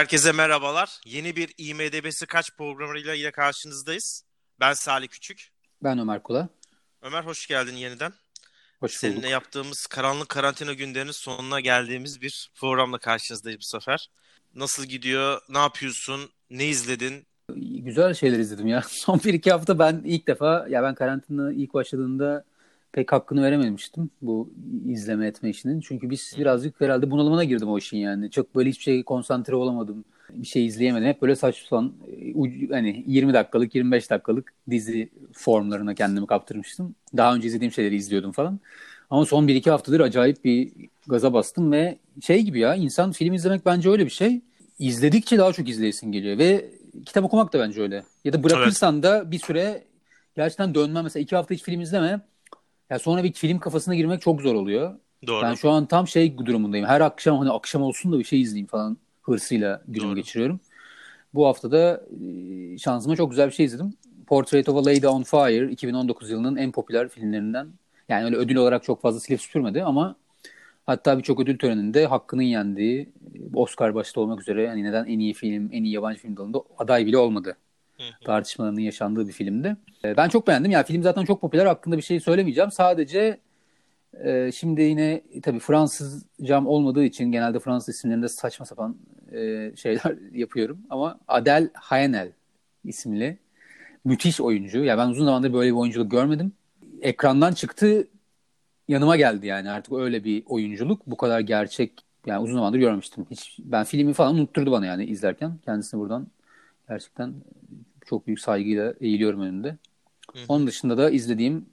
Herkese merhabalar. Yeni bir IMDB'si kaç programıyla yine karşınızdayız. Ben Salih Küçük. Ben Ömer Kula. Ömer hoş geldin yeniden. Hoş Seninle bulduk. yaptığımız karanlık karantina günlerinin sonuna geldiğimiz bir programla karşınızdayız bu sefer. Nasıl gidiyor? Ne yapıyorsun? Ne izledin? Güzel şeyler izledim ya. Son bir iki hafta ben ilk defa ya ben karantina ilk başladığında pek hakkını verememiştim bu izleme etme işinin. Çünkü biz birazcık herhalde bunalımına girdim o işin yani. Çok böyle hiçbir şey konsantre olamadım. Bir şey izleyemedim. Hep böyle saçma sapan hani 20 dakikalık 25 dakikalık dizi formlarına kendimi kaptırmıştım. Daha önce izlediğim şeyleri izliyordum falan. Ama son 1-2 haftadır acayip bir gaza bastım ve şey gibi ya insan film izlemek bence öyle bir şey. İzledikçe daha çok izleyesin geliyor ve kitap okumak da bence öyle. Ya da bırakırsan evet. da bir süre gerçekten dönmem. Mesela 2 hafta hiç film izleme. Ya sonra bir film kafasına girmek çok zor oluyor. Doğru. Ben şu an tam şey durumundayım. Her akşam hani akşam olsun da bir şey izleyeyim falan hırsıyla günümü Doğru. geçiriyorum. Bu hafta da şansıma çok güzel bir şey izledim. Portrait of a Lady on Fire 2019 yılının en popüler filmlerinden. Yani öyle ödül olarak çok fazla silip süpürmedi ama hatta birçok ödül töreninde hakkının yendiği Oscar başta olmak üzere hani neden en iyi film, en iyi yabancı film dalında aday bile olmadı. Tartışmalarının yaşandığı bir filmdi. Ben çok beğendim. Ya film zaten çok popüler. Hakkında bir şey söylemeyeceğim. Sadece e, şimdi yine tabii Fransızcam olmadığı için genelde Fransız isimlerinde saçma sapan e, şeyler yapıyorum. Ama Adel Haenel isimli müthiş oyuncu. Ya ben uzun zamandır böyle bir oyunculuk görmedim. Ekrandan çıktı yanıma geldi yani artık öyle bir oyunculuk. Bu kadar gerçek yani uzun zamandır görmemiştim. Hiç ben filmi falan unutturdu bana yani izlerken. Kendisini buradan gerçekten çok büyük saygıyla eğiliyorum önünde. Hı. Onun dışında da izlediğim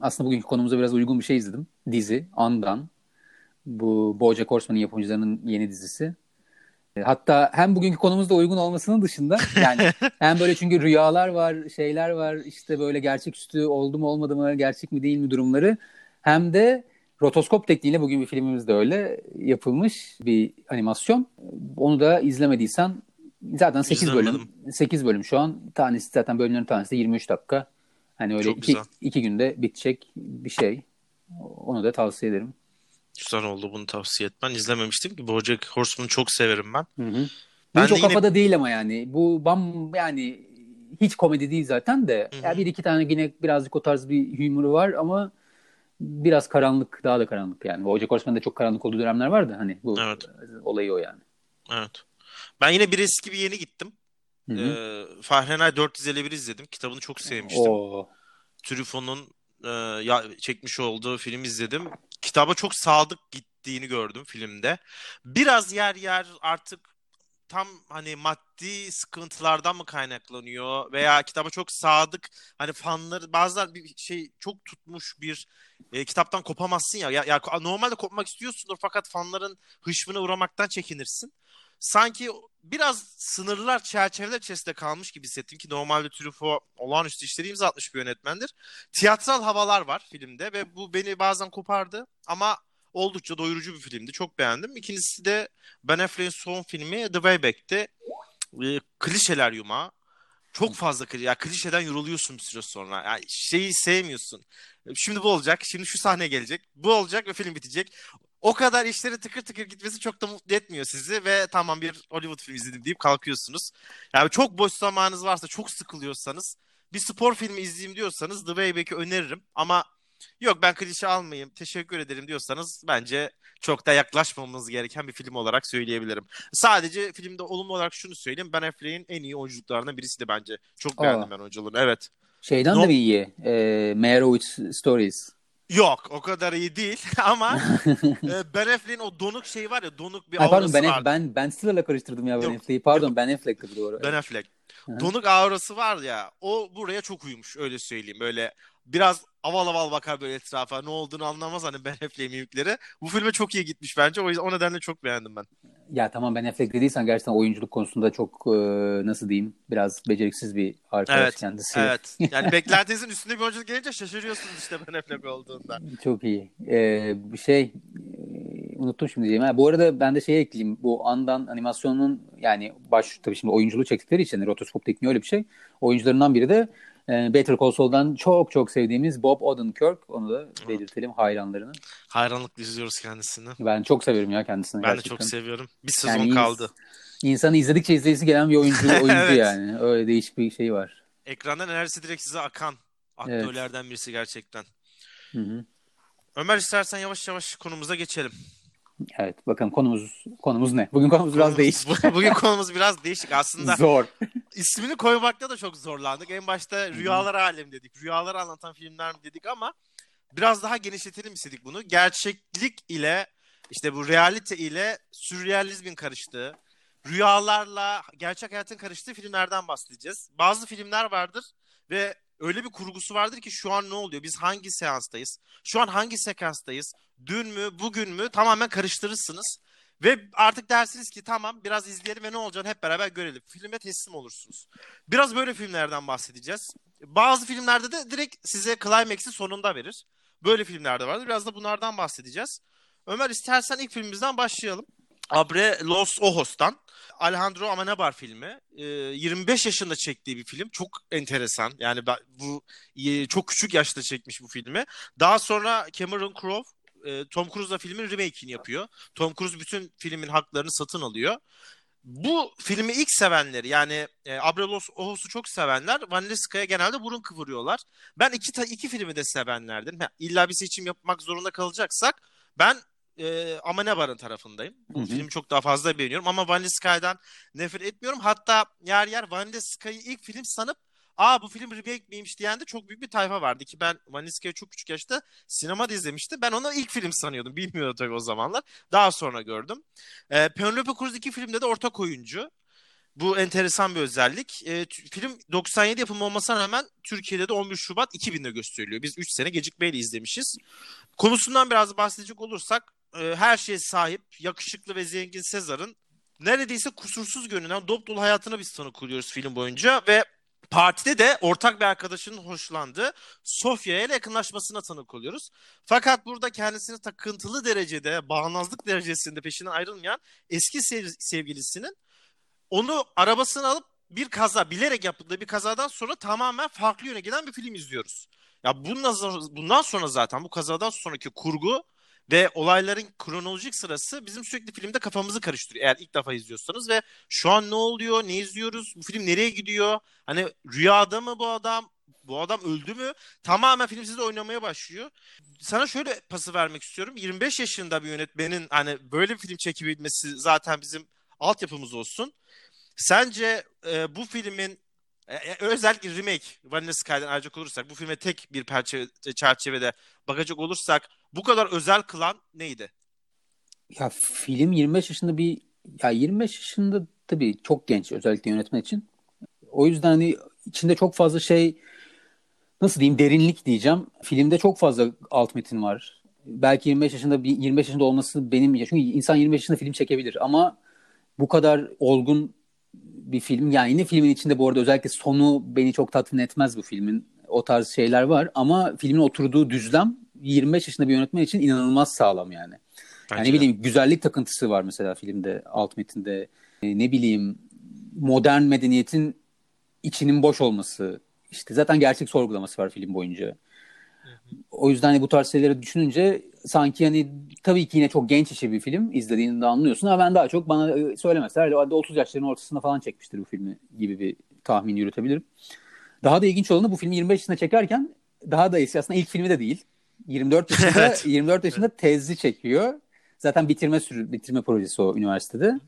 aslında bugünkü konumuza biraz uygun bir şey izledim. Dizi Andan. Bu BoJack Horseman'ın yapımcılarının yeni dizisi. Hatta hem bugünkü konumuzda uygun olmasının dışında yani hem böyle çünkü rüyalar var, şeyler var işte böyle gerçeküstü oldu mu olmadı mı, gerçek mi değil mi durumları. Hem de rotoskop tekniğiyle bugün bir filmimiz de öyle yapılmış bir animasyon. Onu da izlemediysen zaten 8 İzlemedim. bölüm 8 bölüm şu an. Tanesi zaten bölümlerin tanesi de 23 dakika. Hani öyle Çok iki, güzel. iki günde bitecek bir şey. Onu da tavsiye ederim. Güzel oldu bunu tavsiye etmen. İzlememiştim ki BoJack Horseman'ı çok severim ben. Hı hı. Ben Hiç de o yine- kafada değil ama yani. Bu bam yani hiç komedi değil zaten de. Hı hı. Ya bir iki tane yine birazcık o tarz bir humoru var ama biraz karanlık, daha da karanlık yani. BoJack Horseman'da çok karanlık olduğu dönemler vardı hani bu Evet. olayı o yani. Evet. Ben yine bir eski bir yeni gittim. Hı hı. Ee, Fahrenheit 451 izledim. Kitabını çok sevmiştim. Oo. Truffaut'un e, ya, çekmiş olduğu film izledim. Kitaba çok sadık gittiğini gördüm filmde. Biraz yer yer artık tam hani maddi sıkıntılardan mı kaynaklanıyor veya kitaba çok sadık hani fanları bazılar bir şey çok tutmuş bir e, kitaptan kopamazsın ya. ya. Ya normalde kopmak istiyorsundur fakat fanların hışmına uğramaktan çekinirsin. Sanki biraz sınırlar çerçeveler içerisinde kalmış gibi hissettim ki normalde Truffaut olağanüstü işleri imza atmış bir yönetmendir. Tiyatral havalar var filmde ve bu beni bazen kopardı ama oldukça doyurucu bir filmdi. Çok beğendim. İkincisi de Ben Affleck'in son filmi The Way Back'ti. E, klişeler yumağı. Çok fazla klişe. Ya klişeden yoruluyorsun bir süre sonra. Yani şeyi sevmiyorsun. Şimdi bu olacak. Şimdi şu sahne gelecek. Bu olacak ve film bitecek. O kadar işleri tıkır tıkır gitmesi çok da mutlu etmiyor sizi ve tamam bir Hollywood filmi izledim deyip kalkıyorsunuz. Yani çok boş zamanınız varsa, çok sıkılıyorsanız, bir spor filmi izleyeyim diyorsanız The Way Back'i öneririm. Ama yok ben klişe almayayım, teşekkür ederim diyorsanız bence çok da yaklaşmamamız gereken bir film olarak söyleyebilirim. Sadece filmde olumlu olarak şunu söyleyeyim. Ben Affleck'in en iyi oyunculuklarından birisi de bence. Çok Aa. beğendim ben oyunculuğunu. Evet. Şeyden No- de iyi? E, Meyerowitz Stories. Yok o kadar iyi değil ama e, Ben Affleck'in o donuk şey var ya donuk bir pardon aurası ben, var. ben Ben Stiller'la karıştırdım ya Ben Yok, Affleck'i. Pardon Ben Affleck'ti doğru. Ben Affleck. Donuk aurası var ya o buraya çok uyumuş öyle söyleyeyim. Böyle biraz aval aval bakar böyle etrafa ne olduğunu anlamaz hani Ben Affleck'in mimikleri. Bu filme çok iyi gitmiş bence o yüzden o nedenle çok beğendim ben. Ya tamam Ben Affleck dediysen gerçekten oyunculuk konusunda çok e, nasıl diyeyim biraz beceriksiz bir arkadaş Evet, kendisi. Evet yani beklentinizin üstünde bir oyunculuk gelince şaşırıyorsunuz işte Ben Affleck olduğundan. Çok iyi. Ee, şey unuttum şimdi diyeyim. Ha, bu arada ben de şey ekleyeyim. Bu andan animasyonun yani baş tabii şimdi oyunculuğu çektikleri için rotoskop tekniği öyle bir şey. Oyuncularından biri de e, Better Call Saul'dan çok çok sevdiğimiz Bob Odenkirk. Onu da belirtelim hayranlarını. Hayranlıkla izliyoruz kendisini. Ben çok severim ya kendisini. Ben gerçekten. de çok seviyorum. Bir sezon Yani kaldı. İnsanı izledikçe izleyisi gelen bir oyuncu, oyuncu Evet. yani. Öyle değişik bir şey var. Ekrandan enerjisi direkt size akan aktörlerden birisi gerçekten. Hı hı. Ömer istersen yavaş yavaş konumuza geçelim. Evet bakalım konumuz konumuz ne? Bugün konumuz biraz Konumuz- değişik. Bugün konumuz biraz değişik. Aslında Zor. ismini koymakta da çok zorlandık. En başta rüyalar alemi dedik. Rüyaları anlatan filmler mi dedik ama biraz daha genişletelim istedik bunu. Gerçeklik ile işte bu realite ile sürrealizmin karıştığı, rüyalarla gerçek hayatın karıştığı filmlerden bahsedeceğiz. Bazı filmler vardır ve öyle bir kurgusu vardır ki şu an ne oluyor? Biz hangi seanstayız? Şu an hangi sekanstayız? Dün mü, bugün mü? Tamamen karıştırırsınız. Ve artık dersiniz ki tamam biraz izleyelim ve ne olacağını hep beraber görelim. Filme teslim olursunuz. Biraz böyle filmlerden bahsedeceğiz. Bazı filmlerde de direkt size climax'i sonunda verir. Böyle filmlerde vardır. Biraz da bunlardan bahsedeceğiz. Ömer istersen ilk filmimizden başlayalım. Abre Los Ojos'tan. Alejandro Amenabar filmi. Ee, 25 yaşında çektiği bir film. Çok enteresan. Yani bu çok küçük yaşta çekmiş bu filmi. Daha sonra Cameron Crowe e, Tom Cruise'la filmin remake'ini yapıyor. Tom Cruise bütün filmin haklarını satın alıyor. Bu filmi ilk sevenleri yani e, Abrelos Ohos'u çok sevenler Vanilleska'ya genelde burun kıvırıyorlar. Ben iki, iki filmi de sevenlerdim. Ha, illa bir seçim yapmak zorunda kalacaksak ben e, Amenabar'ın tarafındayım. Bu Hı hı. filmi çok daha fazla beğeniyorum ama Vanilleska'dan nefret etmiyorum. Hatta yer yer Vanilleska'yı ilk film sanıp aa bu film remake miymiş diyen de çok büyük bir tayfa vardı ki ben Vanilleska'yı çok küçük yaşta sinemada izlemiştim. Ben onu ilk film sanıyordum. Bilmiyordum tabii o zamanlar. Daha sonra gördüm. E, Penelope Cruz iki filmde de ortak oyuncu. Bu enteresan bir özellik. E, film 97 yapımı olmasına rağmen Türkiye'de de 11 Şubat 2000'de gösteriliyor. Biz 3 sene gecikmeyle izlemişiz. Konusundan biraz bahsedecek olursak e, her şeye sahip, yakışıklı ve zengin Sezar'ın neredeyse kusursuz görünen dop dolu hayatına biz tanık oluyoruz film boyunca ve partide de ortak bir arkadaşının hoşlandığı Sofya ile yakınlaşmasına tanık oluyoruz. Fakat burada kendisini takıntılı derecede, bağnazlık derecesinde peşinden ayrılmayan eski sev- sevgilisinin onu arabasına alıp bir kaza, bilerek yaptığı bir kazadan sonra tamamen farklı yöne giden bir film izliyoruz. Ya bundan, bundan sonra zaten bu kazadan sonraki kurgu ve olayların kronolojik sırası bizim sürekli filmde kafamızı karıştırıyor. Eğer ilk defa izliyorsanız ve şu an ne oluyor, ne izliyoruz, bu film nereye gidiyor? Hani rüyada mı bu adam? Bu adam öldü mü? Tamamen film sizde oynamaya başlıyor. Sana şöyle pası vermek istiyorum. 25 yaşında bir yönetmenin hani böyle bir film çekebilmesi zaten bizim altyapımız olsun. Sence e, bu filmin e, e, özellikle remake Vanilla Sky'den ayrıca olursak bu filme tek bir perçe- çerçevede bakacak olursak bu kadar özel kılan neydi? Ya film 25 yaşında bir ya 25 yaşında tabii çok genç özellikle yönetmen için. O yüzden hani içinde çok fazla şey nasıl diyeyim derinlik diyeceğim. Filmde çok fazla alt metin var. Belki 25 yaşında bir 25 yaşında olması benim çünkü insan 25 yaşında film çekebilir ama bu kadar olgun bir film yani yine filmin içinde bu arada özellikle sonu beni çok tatmin etmez bu filmin. O tarz şeyler var ama filmin oturduğu düzlem 25 yaşında bir yönetmen için inanılmaz sağlam yani. Yani Bence ne de. bileyim güzellik takıntısı var mesela filmde alt metinde. E, ne bileyim modern medeniyetin içinin boş olması. İşte zaten gerçek sorgulaması var film boyunca. O yüzden hani bu tarz şeyleri düşününce sanki hani tabii ki yine çok genç işi bir film izlediğinde anlıyorsun ama ben daha çok bana e, söylemeseler herhalde 30 yaşlarının ortasında falan çekmiştir bu filmi gibi bir tahmin yürütebilirim. Daha da ilginç olanı bu filmi 25 yaşında çekerken daha da eski aslında ilk filmi de değil. 24 yaşında Evet. 24 yaşında tezli çekiyor. Zaten bitirme sürü, bitirme projesi o üniversitede.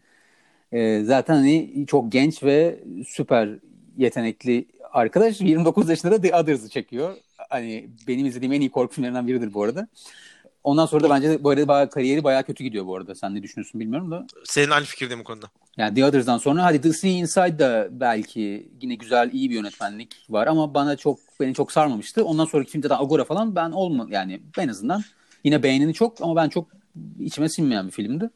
Ee, zaten hani çok genç ve süper yetenekli arkadaş 29 yaşında da The Others'ı çekiyor. Hani benim izlediğim en iyi korku filmlerinden biridir bu arada. Ondan sonra da bence bu arada bayağı, kariyeri bayağı kötü gidiyor bu arada. Sen ne düşünüyorsun bilmiyorum da. Senin aynı fikirdeyim bu konuda. Yani The Others'dan sonra hadi The Sea Inside da belki yine güzel iyi bir yönetmenlik var ama bana çok beni çok sarmamıştı. Ondan sonraki filmde de Agora falan ben olma yani en azından yine beğenini çok ama ben çok içime sinmeyen bir filmdi.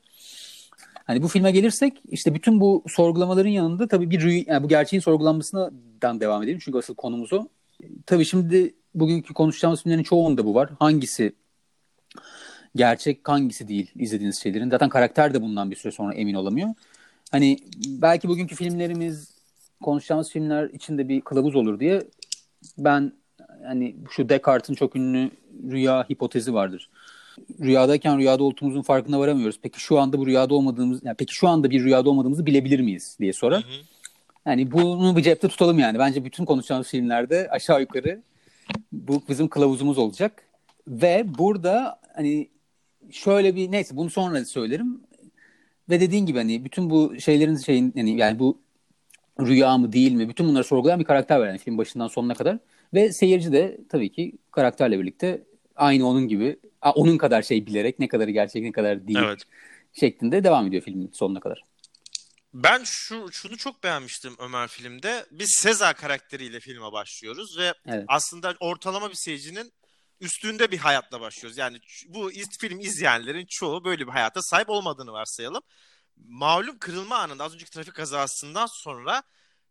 Hani bu filme gelirsek işte bütün bu sorgulamaların yanında tabii bir yani bu gerçeğin sorgulanmasından devam edelim çünkü asıl konumuz o. Tabii şimdi bugünkü konuşacağımız filmlerin çoğunda bu var. Hangisi gerçek hangisi değil izlediğiniz şeylerin. Zaten karakter de bundan bir süre sonra emin olamıyor. Hani belki bugünkü filmlerimiz konuşacağımız filmler içinde bir kılavuz olur diye ben hani şu Descartes'in çok ünlü rüya hipotezi vardır. Rüyadayken rüyada olduğumuzun farkına varamıyoruz. Peki şu anda bu rüyada olmadığımız yani peki şu anda bir rüyada olmadığımızı bilebilir miyiz diye sorar. Hı hı. Yani bunu bir cepte tutalım yani. Bence bütün konuşacağımız filmlerde aşağı yukarı bu bizim kılavuzumuz olacak. Ve burada hani şöyle bir neyse bunu sonra söylerim. Ve dediğin gibi hani bütün bu şeylerin şeyin yani, yani bu rüya mı değil mi bütün bunları sorgulayan bir karakter var yani film başından sonuna kadar. Ve seyirci de tabii ki karakterle birlikte aynı onun gibi onun kadar şey bilerek ne kadarı gerçek ne kadar değil evet. şeklinde devam ediyor filmin sonuna kadar. Ben şu şunu çok beğenmiştim Ömer filmde. Biz Seza karakteriyle filme başlıyoruz ve evet. aslında ortalama bir seyircinin üstünde bir hayatla başlıyoruz. Yani bu film izleyenlerin çoğu böyle bir hayata sahip olmadığını varsayalım. Malum kırılma anında az önceki trafik kazasından sonra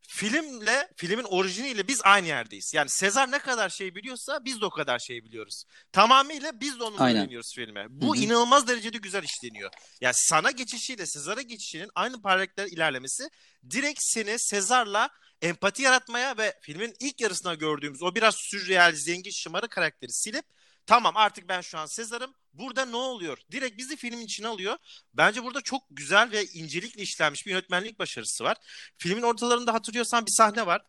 filmle filmin orijiniyle biz aynı yerdeyiz. Yani Sezar ne kadar şey biliyorsa biz de o kadar şey biliyoruz. Tamamıyla biz de onunla oynuyoruz filme. Bu Hı-hı. inanılmaz derecede güzel işleniyor. Yani sana geçişiyle Sezar'a geçişinin aynı paralellikler ilerlemesi direkt seni Sezar'la empati yaratmaya ve filmin ilk yarısında gördüğümüz o biraz sürreal, zengin, şımarı karakteri silip tamam artık ben şu an Sezar'ım Burada ne oluyor? Direkt bizi filmin içine alıyor. Bence burada çok güzel ve incelikle işlenmiş bir yönetmenlik başarısı var. Filmin ortalarında hatırlıyorsan bir sahne var.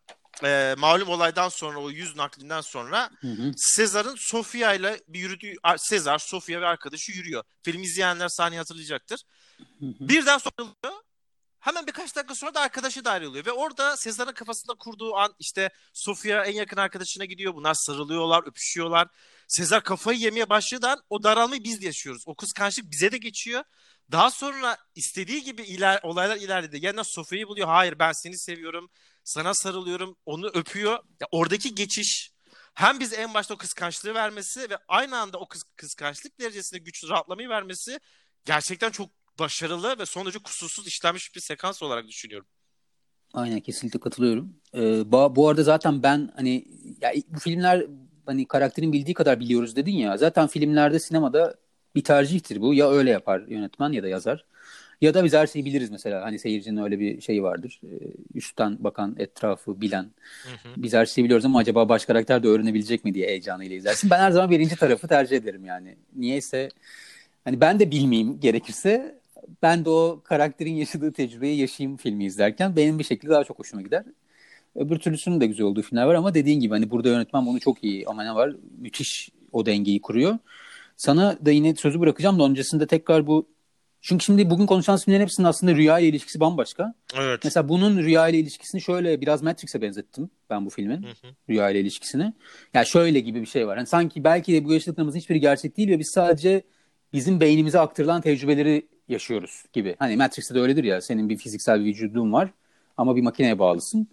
Ee, malum olaydan sonra o yüz naklinden sonra Sezar'ın Sofia ile bir yürüdüğü Sezar, Sofia ve arkadaşı yürüyor. Film izleyenler sahneyi hatırlayacaktır. Birden sonra Hemen birkaç dakika sonra da arkadaşı da ayrılıyor. Ve orada Sezar'ın kafasında kurduğu an işte Sofia en yakın arkadaşına gidiyor. Bunlar sarılıyorlar, öpüşüyorlar. Sezar kafayı yemeye başladığı o daralmayı biz de yaşıyoruz. O kıskançlık bize de geçiyor. Daha sonra istediği gibi iler, olaylar ilerledi. Yeniden Sofia'yı buluyor. Hayır ben seni seviyorum. Sana sarılıyorum. Onu öpüyor. Ya oradaki geçiş hem bize en başta o kıskançlığı vermesi ve aynı anda o kıs- kıskançlık derecesinde güçlü rahatlamayı vermesi gerçekten çok başarılı ve son derece kusursuz işlenmiş bir sekans olarak düşünüyorum. Aynen kesinlikle katılıyorum. Ee, bu, arada zaten ben hani ya bu filmler hani karakterin bildiği kadar biliyoruz dedin ya. Zaten filmlerde sinemada bir tercihtir bu. Ya öyle yapar yönetmen ya da yazar. Ya da biz her şeyi biliriz mesela. Hani seyircinin öyle bir şeyi vardır. Ee, üstten bakan, etrafı bilen. Hı hı. Biz her şeyi biliyoruz ama acaba baş karakter de öğrenebilecek mi diye heyecanıyla izlersin. Ben her zaman birinci tarafı tercih ederim yani. Niyeyse hani ben de bilmeyeyim gerekirse ben de o karakterin yaşadığı tecrübeyi yaşayayım filmi izlerken benim bir şekilde daha çok hoşuma gider. Öbür türlüsünün de güzel olduğu filmler var ama dediğin gibi hani burada yönetmen bunu çok iyi ama ne var müthiş o dengeyi kuruyor. Sana da yine sözü bırakacağım da öncesinde tekrar bu çünkü şimdi bugün konuşacağımız filmlerin hepsinin aslında rüya ile ilişkisi bambaşka. Evet. Mesela bunun rüya ile ilişkisini şöyle biraz Matrix'e benzettim ben bu filmin. Hı hı. Rüya ile ilişkisini. Ya yani şöyle gibi bir şey var. Yani sanki belki de bu yaşadıklarımızın hiçbiri gerçek değil ve biz sadece bizim beynimize aktarılan tecrübeleri yaşıyoruz gibi. Hani Matrix'te de öyledir ya senin bir fiziksel bir vücudun var ama bir makineye bağlısın.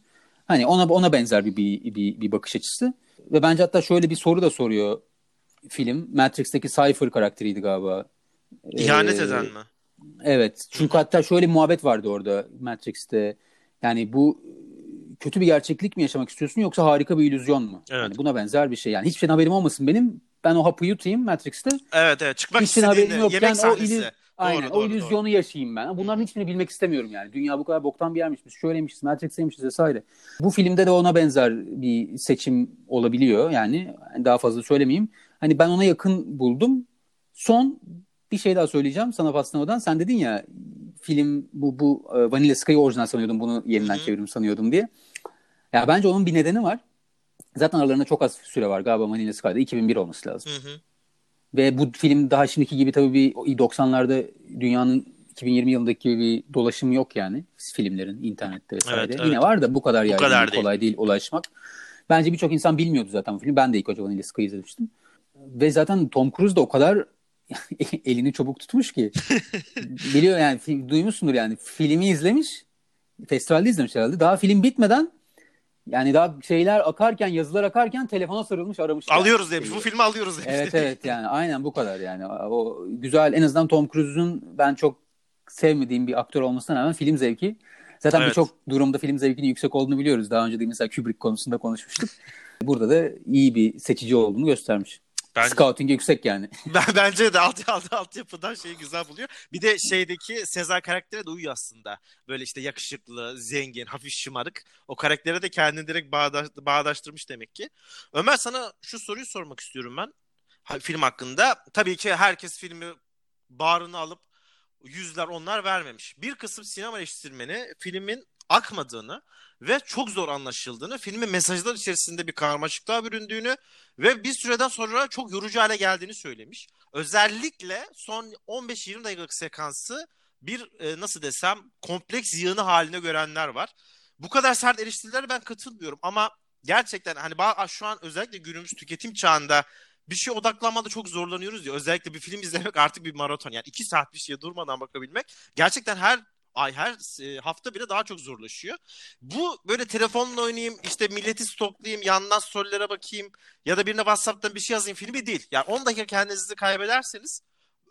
Hani ona ona benzer bir, bir, bir, bir bakış açısı. Ve bence hatta şöyle bir soru da soruyor film. Matrix'teki Cypher karakteriydi galiba. İhanet ee, eden mi? Evet. Çünkü hatta şöyle bir muhabbet vardı orada Matrix'te. Yani bu kötü bir gerçeklik mi yaşamak istiyorsun yoksa harika bir illüzyon mu? Evet. Yani buna benzer bir şey. Yani hiçbir şeyden haberim olmasın benim. Ben o hapı yutayım Matrix'te. Evet evet. Çıkmak Hiçbir haberim yokken yemek sahnesi. o Aynen doğru, o illüzyonu doğru. yaşayayım ben. Bunların hiçbirini bilmek istemiyorum yani. Dünya bu kadar boktan bir yermiş. Biz şöyleymişiz, Matrix'teymişiz vesaire. Bu filmde de ona benzer bir seçim olabiliyor yani. Daha fazla söylemeyeyim. Hani ben ona yakın buldum. Son bir şey daha söyleyeceğim sana paslamadan. Sen dedin ya film bu bu e, Vanilla Sky'ı orijinal sanıyordum. Bunu yeniden Hı-hı. çevirdim sanıyordum diye. Ya bence onun bir nedeni var. Zaten aralarında çok az süre var. Galiba Vanilla Sky'da 2001 olması lazım. Hı hı. Ve bu film daha şimdiki gibi tabii bir 90'larda dünyanın 2020 yılındaki gibi bir dolaşım yok yani filmlerin internette vesaire. Evet, evet. Yine var da bu kadar bu kadar değil. kolay değil ulaşmak. Bence birçok insan bilmiyordu zaten bu filmi. Ben de ilk önce Vanilla Sky izlemiştim. Ve zaten Tom Cruise da o kadar elini çabuk tutmuş ki. Biliyor yani duymuşsundur yani. Filmi izlemiş. Festivalde izlemiş herhalde. Daha film bitmeden yani daha şeyler akarken, yazılar akarken telefona sarılmış aramış. Alıyoruz demiş. Bu filmi alıyoruz demiş. Evet evet yani aynen bu kadar yani. O güzel en azından Tom Cruise'un ben çok sevmediğim bir aktör olmasına rağmen film zevki. Zaten evet. birçok durumda film zevkinin yüksek olduğunu biliyoruz. Daha önce de mesela Kubrick konusunda konuşmuştuk. Burada da iyi bir seçici olduğunu göstermiş. Ben, Scouting yüksek yani. ben bence de alt, alt, altyapıdan şeyi güzel buluyor. Bir de şeydeki Sezar karaktere de uyuyor aslında. Böyle işte yakışıklı, zengin, hafif şımarık. O karaktere de kendini direkt bağdaş, bağdaştırmış demek ki. Ömer sana şu soruyu sormak istiyorum ben. Ha, film hakkında. Tabii ki herkes filmi bağrına alıp yüzler onlar vermemiş. Bir kısım sinema eleştirmeni filmin akmadığını ve çok zor anlaşıldığını, filmin mesajlar içerisinde bir karmaşıklığa büründüğünü ve bir süreden sonra çok yorucu hale geldiğini söylemiş. Özellikle son 15-20 dakikalık sekansı bir e, nasıl desem kompleks yığını haline görenler var. Bu kadar sert eleştirilere ben katılmıyorum ama gerçekten hani şu an özellikle günümüz tüketim çağında bir şey odaklanmada çok zorlanıyoruz ya. Özellikle bir film izlemek artık bir maraton. Yani iki saat bir şeye durmadan bakabilmek gerçekten her ay her e, hafta bile daha çok zorlaşıyor. Bu böyle telefonla oynayayım işte milleti stoklayayım yandan storylere bakayım ya da birine WhatsApp'tan bir şey yazayım filmi değil. Yani 10 dakika kendinizi kaybederseniz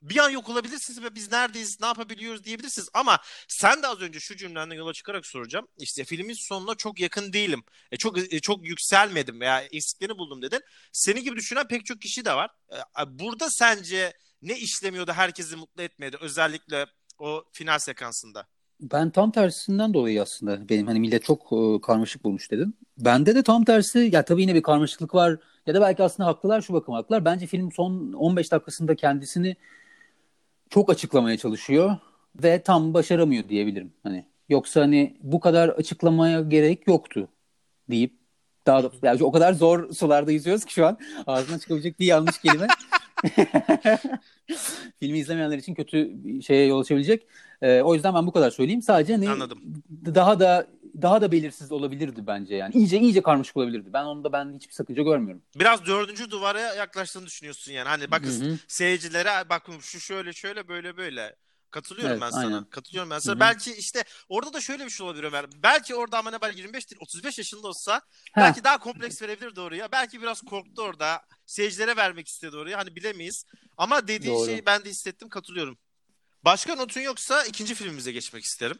bir an yok olabilirsiniz ve biz neredeyiz, ne yapabiliyoruz diyebilirsiniz. Ama sen de az önce şu cümlenden yola çıkarak soracağım. İşte filmin sonuna çok yakın değilim. E, çok e, çok yükselmedim veya eksiklerini buldum dedin. Senin gibi düşünen pek çok kişi de var. E, burada sence ne işlemiyordu herkesi mutlu etmedi özellikle o final sekansında? Ben tam tersinden dolayı aslında benim hani millet çok e, karmaşık bulmuş dedim. Bende de tam tersi ya tabii yine bir karmaşıklık var ya da belki aslında haklılar şu bakım haklılar. Bence film son 15 dakikasında kendisini çok açıklamaya çalışıyor ve tam başaramıyor diyebilirim. Hani yoksa hani bu kadar açıklamaya gerek yoktu deyip daha da yani o kadar zor sularda yüzüyoruz ki şu an ağzına çıkabilecek bir yanlış kelime. Filmi izlemeyenler için kötü şeye yol açabilecek. Ee, o yüzden ben bu kadar söyleyeyim. Sadece hani Anladım. daha da daha da belirsiz olabilirdi bence yani. İyice iyice karmaşık olabilirdi. Ben onda ben hiçbir sakınca görmüyorum. Biraz dördüncü duvara yaklaştığını düşünüyorsun yani. Hani bakın seyircilere bakın şu şöyle şöyle böyle böyle. Katılıyorum evet, ben sana. Aynen. Katılıyorum ben sana. Hı-hı. Belki işte orada da şöyle bir şey olabilir Ömer. Belki orada var 25 değil 35 yaşında olsa Heh. belki daha kompleks verebilir oraya. Belki biraz korktu orada. Seyircilere vermek istedi oraya. Hani bilemeyiz. Ama dediğin Doğru. şeyi ben de hissettim. Katılıyorum. Başka notun yoksa ikinci filmimize geçmek isterim.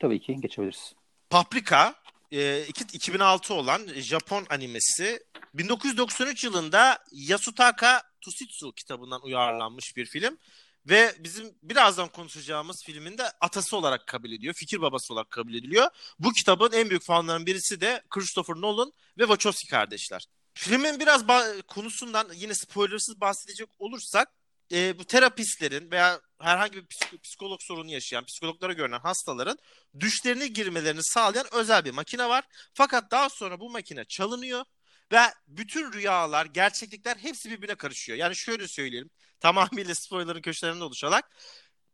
Tabii ki geçebiliriz. Paprika e, 2006 olan Japon animesi 1993 yılında Yasutaka Tusitsu kitabından uyarlanmış bir film ve bizim birazdan konuşacağımız filmin de atası olarak kabul ediyor. Fikir babası olarak kabul ediliyor. Bu kitabın en büyük fanlarından birisi de Christopher Nolan ve Wachowski kardeşler. Filmin biraz konusundan yine spoilersız bahsedecek olursak e, bu terapistlerin veya herhangi bir psik- psikolog sorunu yaşayan, psikologlara görünen hastaların düşlerine girmelerini sağlayan özel bir makine var. Fakat daha sonra bu makine çalınıyor ve bütün rüyalar, gerçeklikler hepsi birbirine karışıyor. Yani şöyle söyleyelim, tamamıyla spoilerın köşelerinde oluşarak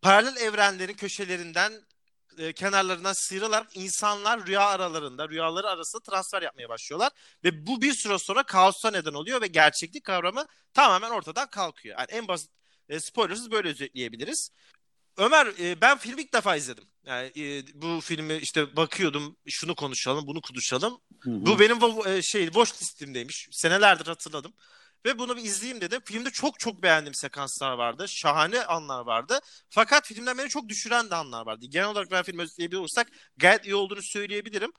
paralel evrenlerin köşelerinden e, kenarlarından sıyrılarak insanlar rüya aralarında, rüyaları arasında transfer yapmaya başlıyorlar. Ve bu bir süre sonra kaosa neden oluyor ve gerçeklik kavramı tamamen ortadan kalkıyor. Yani en basit e, spoilersız böyle özetleyebiliriz. Ömer e, ben filmi ilk defa izledim. Yani e, bu filmi işte bakıyordum şunu konuşalım bunu konuşalım. Hı hı. Bu benim e, şey boş listemdeymiş. Senelerdir hatırladım. Ve bunu bir izleyeyim dedim. Filmde çok çok beğendiğim sekanslar vardı. Şahane anlar vardı. Fakat filmden beni çok düşüren de anlar vardı. Genel olarak ben filmi özetleyebilir olursak gayet iyi olduğunu söyleyebilirim.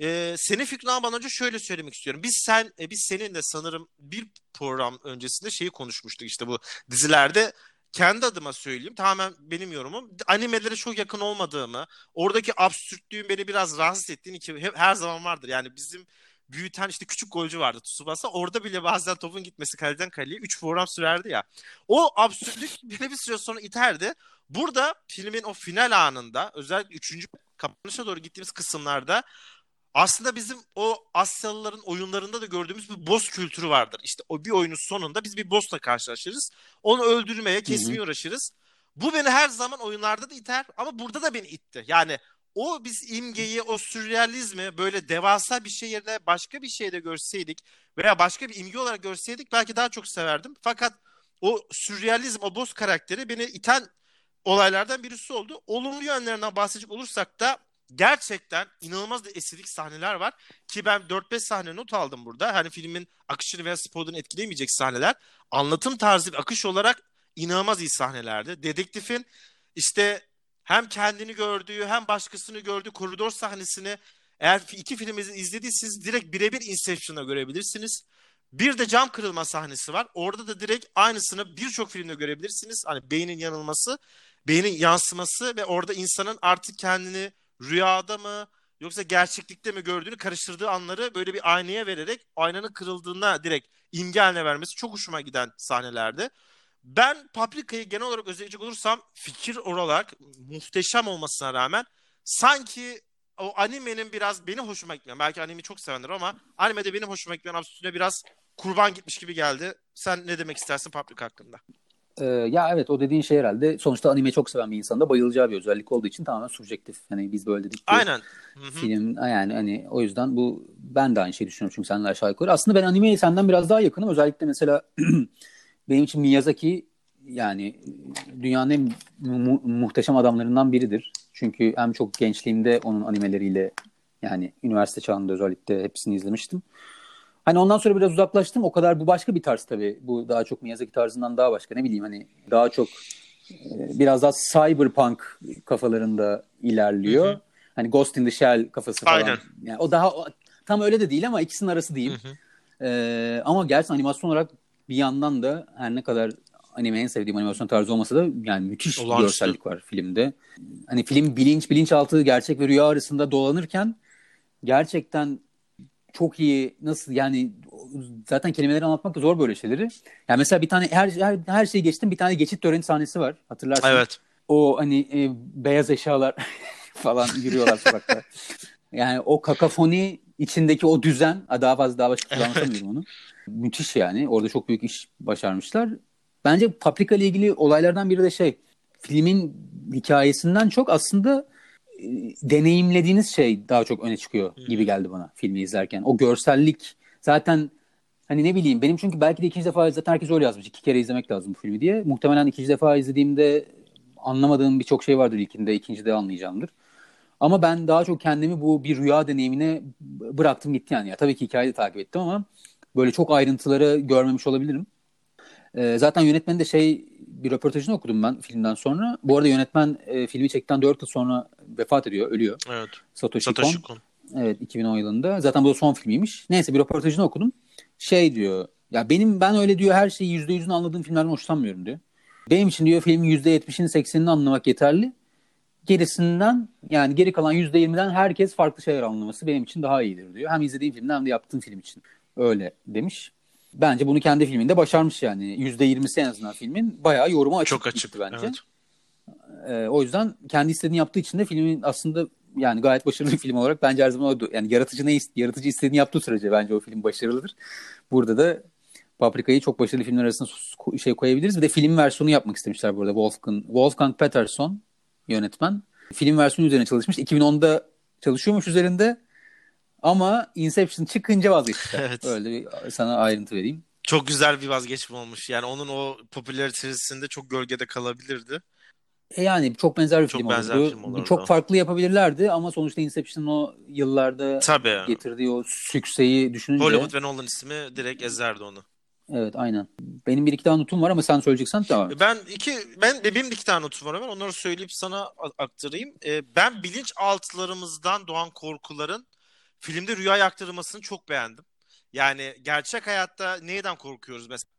Ee, senin fikrini almadan önce şöyle söylemek istiyorum. Biz sen e, biz seninle sanırım bir program öncesinde şeyi konuşmuştuk işte bu dizilerde kendi adıma söyleyeyim tamamen benim yorumum animelere çok yakın olmadığımı oradaki absürtlüğün beni biraz rahatsız ettiğini ki her zaman vardır yani bizim büyüten işte küçük golcü vardı Tsubasa. Orada bile bazen topun gitmesi kaleden kaleye 3 program sürerdi ya. O absürtlük beni bir süre sonra iterdi. Burada filmin o final anında özellikle 3. kapanışa doğru gittiğimiz kısımlarda aslında bizim o Asyalıların oyunlarında da gördüğümüz bir boss kültürü vardır. İşte o bir oyunun sonunda biz bir boss'la karşılaşırız. Onu öldürmeye, kesmeye uğraşırız. Bu beni her zaman oyunlarda da iter ama burada da beni itti. Yani o biz imgeyi, o sürrealizmi böyle devasa bir şey yerine başka bir şeyde görseydik veya başka bir imge olarak görseydik belki daha çok severdim. Fakat o sürrealizm, o boss karakteri beni iten olaylardan birisi oldu. Olumlu yönlerinden bahsedecek olursak da gerçekten inanılmaz da estetik sahneler var. Ki ben 4-5 sahne not aldım burada. Hani filmin akışını veya spoilerını etkilemeyecek sahneler. Anlatım tarzı ve akış olarak inanılmaz iyi sahnelerdi. Dedektifin işte hem kendini gördüğü hem başkasını gördüğü koridor sahnesini eğer iki filmi izlediyseniz direkt birebir Inception'a görebilirsiniz. Bir de cam kırılma sahnesi var. Orada da direkt aynısını birçok filmde görebilirsiniz. Hani beynin yanılması, beynin yansıması ve orada insanın artık kendini rüyada mı yoksa gerçeklikte mi gördüğünü karıştırdığı anları böyle bir aynaya vererek aynanın kırıldığına direkt imge vermesi çok hoşuma giden sahnelerde. Ben Paprika'yı genel olarak özellikle olursam fikir olarak muhteşem olmasına rağmen sanki o animenin biraz benim hoşuma gitmeyen belki anime çok sevenler ama animede benim hoşuma gitmeyen üstüne biraz kurban gitmiş gibi geldi. Sen ne demek istersin Paprika hakkında? Ee, ya evet o dediğin şey herhalde sonuçta anime çok seven bir insanda bayılacağı bir özellik olduğu için tamamen subjektif. Hani biz böyle dedik Aynen. Hı-hı. film yani hani o yüzden bu ben de aynı şeyi düşünüyorum çünkü seninle aşağı yukarı. Aslında ben animeye senden biraz daha yakınım. Özellikle mesela benim için Miyazaki yani dünyanın en mu- muhteşem adamlarından biridir. Çünkü hem çok gençliğimde onun animeleriyle yani üniversite çağında özellikle hepsini izlemiştim. Hani ondan sonra biraz uzaklaştım. O kadar bu başka bir tarz tabii. Bu daha çok Miyazaki tarzından daha başka. Ne bileyim hani daha çok e, biraz daha cyberpunk kafalarında ilerliyor. Hı hı. Hani Ghost in the Shell kafası falan. Aynen. Yani o daha tam öyle de değil ama ikisinin arası diyeyim. Hı hı. Ee, ama gerçekten animasyon olarak bir yandan da her ne kadar anime en sevdiğim animasyon tarzı olmasa da yani müthiş bir Olağanüstü. görsellik var filmde. Hani film bilinç bilinçaltı gerçek ve rüya arasında dolanırken gerçekten çok iyi nasıl yani zaten kelimeleri anlatmak da zor böyle şeyleri. Yani mesela bir tane her her, her şeyi geçtim bir tane geçit töreni sahnesi var. Hatırlarsın. Evet. O hani e, beyaz eşyalar falan yürüyorlar sokakta. Yani o kakafoni içindeki o düzen ha, daha fazla daha başka kullanamıyorum onu. Müthiş yani. Orada çok büyük iş başarmışlar. Bence Paprika ile ilgili olaylardan biri de şey filmin hikayesinden çok aslında deneyimlediğiniz şey daha çok öne çıkıyor gibi geldi bana filmi izlerken. O görsellik zaten hani ne bileyim benim çünkü belki de ikinci defa zaten herkes öyle yazmış. iki kere izlemek lazım bu filmi diye. Muhtemelen ikinci defa izlediğimde anlamadığım birçok şey vardır ilkinde, ikincide anlayacağımdır. Ama ben daha çok kendimi bu bir rüya deneyimine bıraktım gitti yani. Ya, tabii ki hikayeyi takip ettim ama böyle çok ayrıntıları görmemiş olabilirim. Ee, zaten yönetmenin de şey bir röportajını okudum ben filmden sonra. Bu arada yönetmen e, filmi çektikten 4 yıl sonra vefat ediyor, ölüyor. Evet. Satoshi, Satoshi Kon. Kon. Evet 2010 yılında. Zaten bu da son filmiymiş. Neyse bir röportajını okudum. Şey diyor. Ya benim ben öyle diyor her şeyi %100'ünü anladığım filmlerden hoşlanmıyorum diyor. Benim için diyor filmin %70'ini 80'ini anlamak yeterli. Gerisinden yani geri kalan %20'den herkes farklı şeyler anlaması benim için daha iyidir diyor. Hem izlediğim filmden hem de yaptığım film için. Öyle demiş. Bence bunu kendi filminde başarmış yani. %20'si en azından filmin bayağı yoruma açık, Çok açık. bence. Evet. Ee, o yüzden kendi istediğini yaptığı için de filmin aslında yani gayet başarılı bir film olarak bence her zaman oydu. Yani yaratıcı ne yaratıcı istediğini yaptığı sürece bence o film başarılıdır. Burada da Paprika'yı çok başarılı filmler arasında şey koyabiliriz. Bir de film versiyonu yapmak istemişler burada. Wolfgang, Wolfgang Peterson yönetmen. Film versiyonu üzerine çalışmış. 2010'da çalışıyormuş üzerinde. Ama Inception çıkınca vazgeçti. Evet. Öyle bir sana ayrıntı vereyim. Çok güzel bir vazgeçme olmuş. Yani onun o popülaritesinde çok gölgede kalabilirdi. E yani çok benzer bir Çok film benzer olurdu. film olurdu. Çok farklı yapabilirlerdi ama sonuçta Inception'ın o yıllarda Tabii. getirdiği o sükseyi düşününce Hollywood ve Nolan ismi direkt ezerdi onu. evet aynen. Benim bir iki tane notum var ama sen söyleyeceksen tamam. Ben iki ben benim iki tane notum var Ömer. Onları söyleyip sana aktarayım. Ee, ben bilinçaltılarımızdan doğan korkuların filmde rüya aktarılmasını çok beğendim. Yani gerçek hayatta neyden korkuyoruz mesela?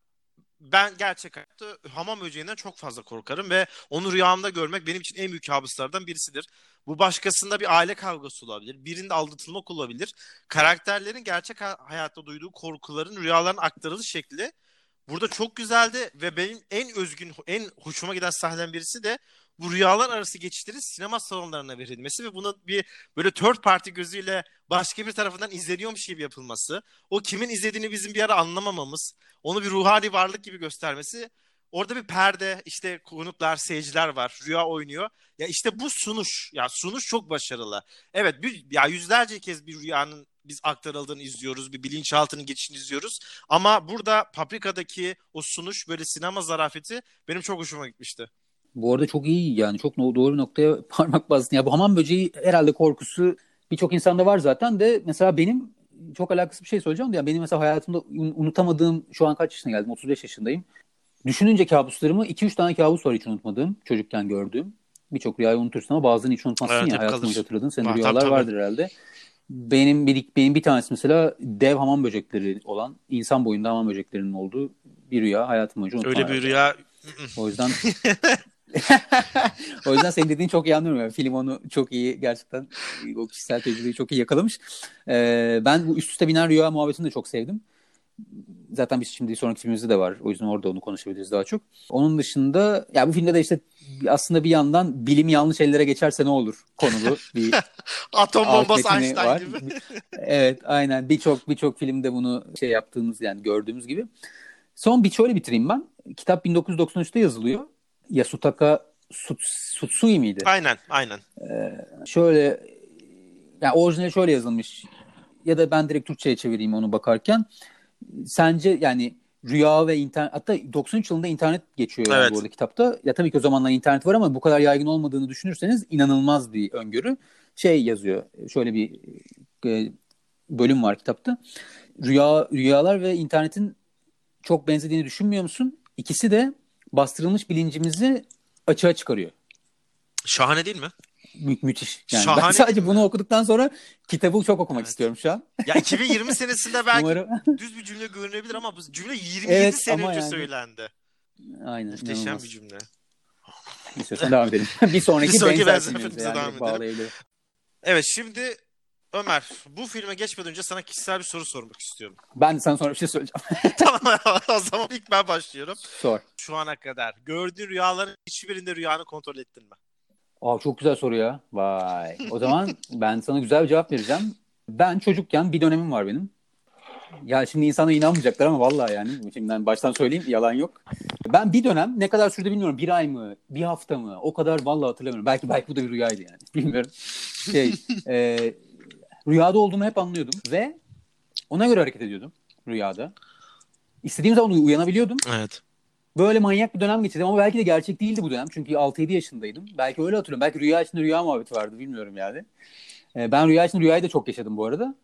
Ben gerçek hayatta hamam böceğinden çok fazla korkarım ve onu rüyamda görmek benim için en büyük kabuslardan birisidir. Bu başkasında bir aile kavgası olabilir. Birinde aldatılmak olabilir. Karakterlerin gerçek ha- hayatta duyduğu korkuların rüyaların aktarılış şekli burada çok güzeldi ve benim en özgün, en hoşuma giden sahneden birisi de bu rüyalar arası geçişlerin sinema salonlarına verilmesi ve buna bir böyle third party gözüyle başka bir tarafından izleniyormuş gibi yapılması. O kimin izlediğini bizim bir ara anlamamamız, onu bir ruhani varlık gibi göstermesi. Orada bir perde, işte konuklar, seyirciler var, rüya oynuyor. Ya işte bu sunuş, ya sunuş çok başarılı. Evet, bir, ya yüzlerce kez bir rüyanın biz aktarıldığını izliyoruz, bir bilinçaltının geçişini izliyoruz. Ama burada Paprika'daki o sunuş, böyle sinema zarafeti benim çok hoşuma gitmişti. Bu arada çok iyi yani çok doğru bir noktaya parmak bastın. Ya bu hamam böceği herhalde korkusu birçok insanda var zaten de mesela benim çok alakasız bir şey söyleyeceğim de ya benim mesela hayatımda un- unutamadığım şu an kaç yaşına geldim 35 yaşındayım. Düşününce kabuslarımı 2-3 tane kabus var hiç unutmadığım çocukken gördüğüm. Birçok rüyayı unutursun ama bazılarını hiç unutmazsın Evet, ya hep hayatın kalır. boyunca hatırladığın senin Var, tabii, rüyalar tabii. vardır herhalde. Benim bir benim bir tanesi mesela dev hamam böcekleri olan insan boyunda hamam böceklerinin olduğu bir rüya hayatım boyunca. Öyle bir rüya O yüzden o yüzden senin dediğin çok iyi anlıyorum. Yani film onu çok iyi gerçekten o kişisel tecrübeyi çok iyi yakalamış. Ee, ben bu üst üste binen rüya muhabbetini de çok sevdim. Zaten biz şimdi sonraki filmimizde de var. O yüzden orada onu konuşabiliriz daha çok. Onun dışında ya bu filmde de işte aslında bir yandan bilim yanlış ellere geçerse ne olur konulu bir atom bombası Einstein var. gibi. evet aynen birçok birçok filmde bunu şey yaptığımız yani gördüğümüz gibi. Son bir şöyle bitireyim ben. Kitap 1993'te yazılıyor. Yasutaka Suts- Sutsui miydi? Aynen, aynen. Şöyle yani orijinali şöyle yazılmış ya da ben direkt Türkçe'ye çevireyim onu bakarken. Sence yani rüya ve internet hatta 93 yılında internet geçiyor yani Evet. bu arada kitapta. Ya tabii ki o zamanlar internet var ama bu kadar yaygın olmadığını düşünürseniz inanılmaz bir öngörü. Şey yazıyor. Şöyle bir e, bölüm var kitapta. Rüya rüyalar ve internetin çok benzediğini düşünmüyor musun? İkisi de bastırılmış bilincimizi açığa çıkarıyor. Şahane değil mi? Mü- müthiş. Yani Şahane ben sadece bunu okuduktan sonra kitabı çok okumak Evet. istiyorum şu an. Ya 2020 senesinde belki Umarım. düz bir cümle görünebilir ama bu cümle 27 Evet, sene önce yani. söylendi. Aynen. Muhteşem inanılmaz. bir cümle. İstiyorsan devam edelim. bir sonraki, Bir sonraki benzer benzerimize filmimize devam yani edelim. bağlayabilirim. Evet şimdi Ömer bu filme geçmeden önce sana kişisel bir soru sormak istiyorum. Ben de sana sonra bir şey söyleyeceğim. tamam o zaman ilk ben başlıyorum. Sor. Şu ana kadar gördüğün rüyaların hiçbirinde rüyanı kontrol ettin mi? Aa, çok güzel soru ya. Vay. O zaman ben sana güzel bir cevap vereceğim. Ben çocukken bir dönemim var benim. Ya şimdi insana inanmayacaklar ama vallahi yani. Şimdiden baştan söyleyeyim yalan yok. Ben bir dönem ne kadar sürdü bilmiyorum. Bir ay mı? Bir hafta mı? O kadar vallahi hatırlamıyorum. Belki belki bu da bir rüyaydı yani. Bilmiyorum. Şey, e, rüyada olduğumu hep anlıyordum ve ona göre hareket ediyordum rüyada. İstediğim zaman uyanabiliyordum. Evet. Böyle manyak bir dönem geçirdim ama belki de gerçek değildi bu dönem. Çünkü 6-7 yaşındaydım. Belki öyle hatırlıyorum. Belki rüya içinde rüya muhabbeti vardı bilmiyorum yani. Ee, ben rüya içinde rüyayı da çok yaşadım bu arada.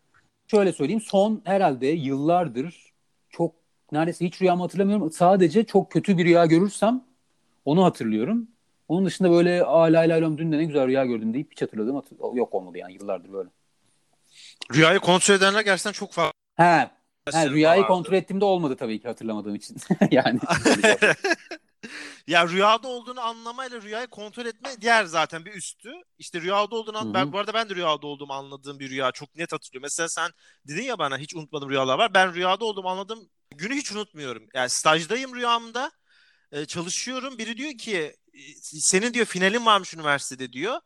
Şöyle söyleyeyim son herhalde yıllardır çok neredeyse hiç rüyamı hatırlamıyorum. Sadece çok kötü bir rüya görürsem onu hatırlıyorum. Onun dışında böyle aa lay dün de ne güzel rüya gördüm deyip hiç hatırladığım hatır- yok olmadı yani yıllardır böyle. Rüyayı kontrol edenler gerçekten çok fazla. He, Senin rüyayı vardı. kontrol ettiğimde olmadı tabii ki hatırlamadığım için. yani. ya rüyada olduğunu anlamayla rüyayı kontrol etme diğer zaten bir üstü. İşte rüyada olduğunu an- ben bu arada ben de rüyada olduğumu anladığım bir rüya çok net hatırlıyorum. Mesela sen dedin ya bana hiç unutmadığım rüyalar var. Ben rüyada olduğumu anladığım günü hiç unutmuyorum. Yani stajdayım rüyamda. e, çalışıyorum. Biri diyor ki e, senin diyor finalin varmış üniversitede diyor.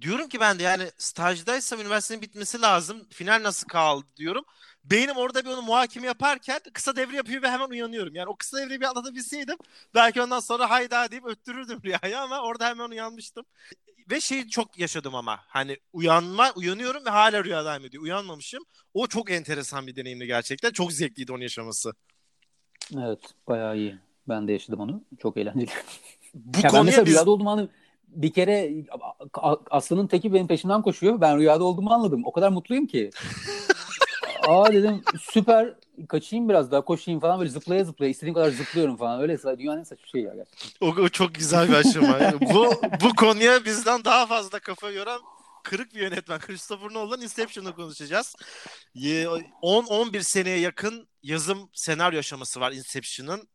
Diyorum ki ben de yani stajdaysam üniversitenin bitmesi lazım. Final nasıl kaldı diyorum. Beynim orada bir onu muhakeme yaparken kısa devre yapıyor ve hemen uyanıyorum. Yani o kısa devreyi bir atlatabilseydim belki ondan sonra hayda deyip öttürürdüm rüyayı ama orada hemen uyanmıştım. Ve şeyi çok yaşadım ama hani uyanma uyanıyorum ve hala rüya devam ediyor. Uyanmamışım. O çok enteresan bir deneyimdi gerçekten. Çok zevkliydi onu yaşaması. evet bayağı iyi. Ben de yaşadım onu. Çok eğlenceli. Bu Ya ben konuya mesela biz rüyada olduğumu anladım. Bir kere Aslı'nın teki benim peşimden koşuyor. Ben rüyada olduğumu anladım. O kadar mutluyum ki. Aa dedim süper kaçayım biraz daha koşayım falan böyle zıplaya zıplaya istediğim kadar zıplıyorum falan. Öyle dünyanın en saçma şeyi ya gerçekten. O, o çok güzel bir aşama. Bu bu konuya bizden daha fazla kafa yoran kırık bir yönetmen Christopher Nolan Inception'ı konuşacağız. Ye- 10-11 seneye yakın yazım senaryo aşaması var Inception'ın.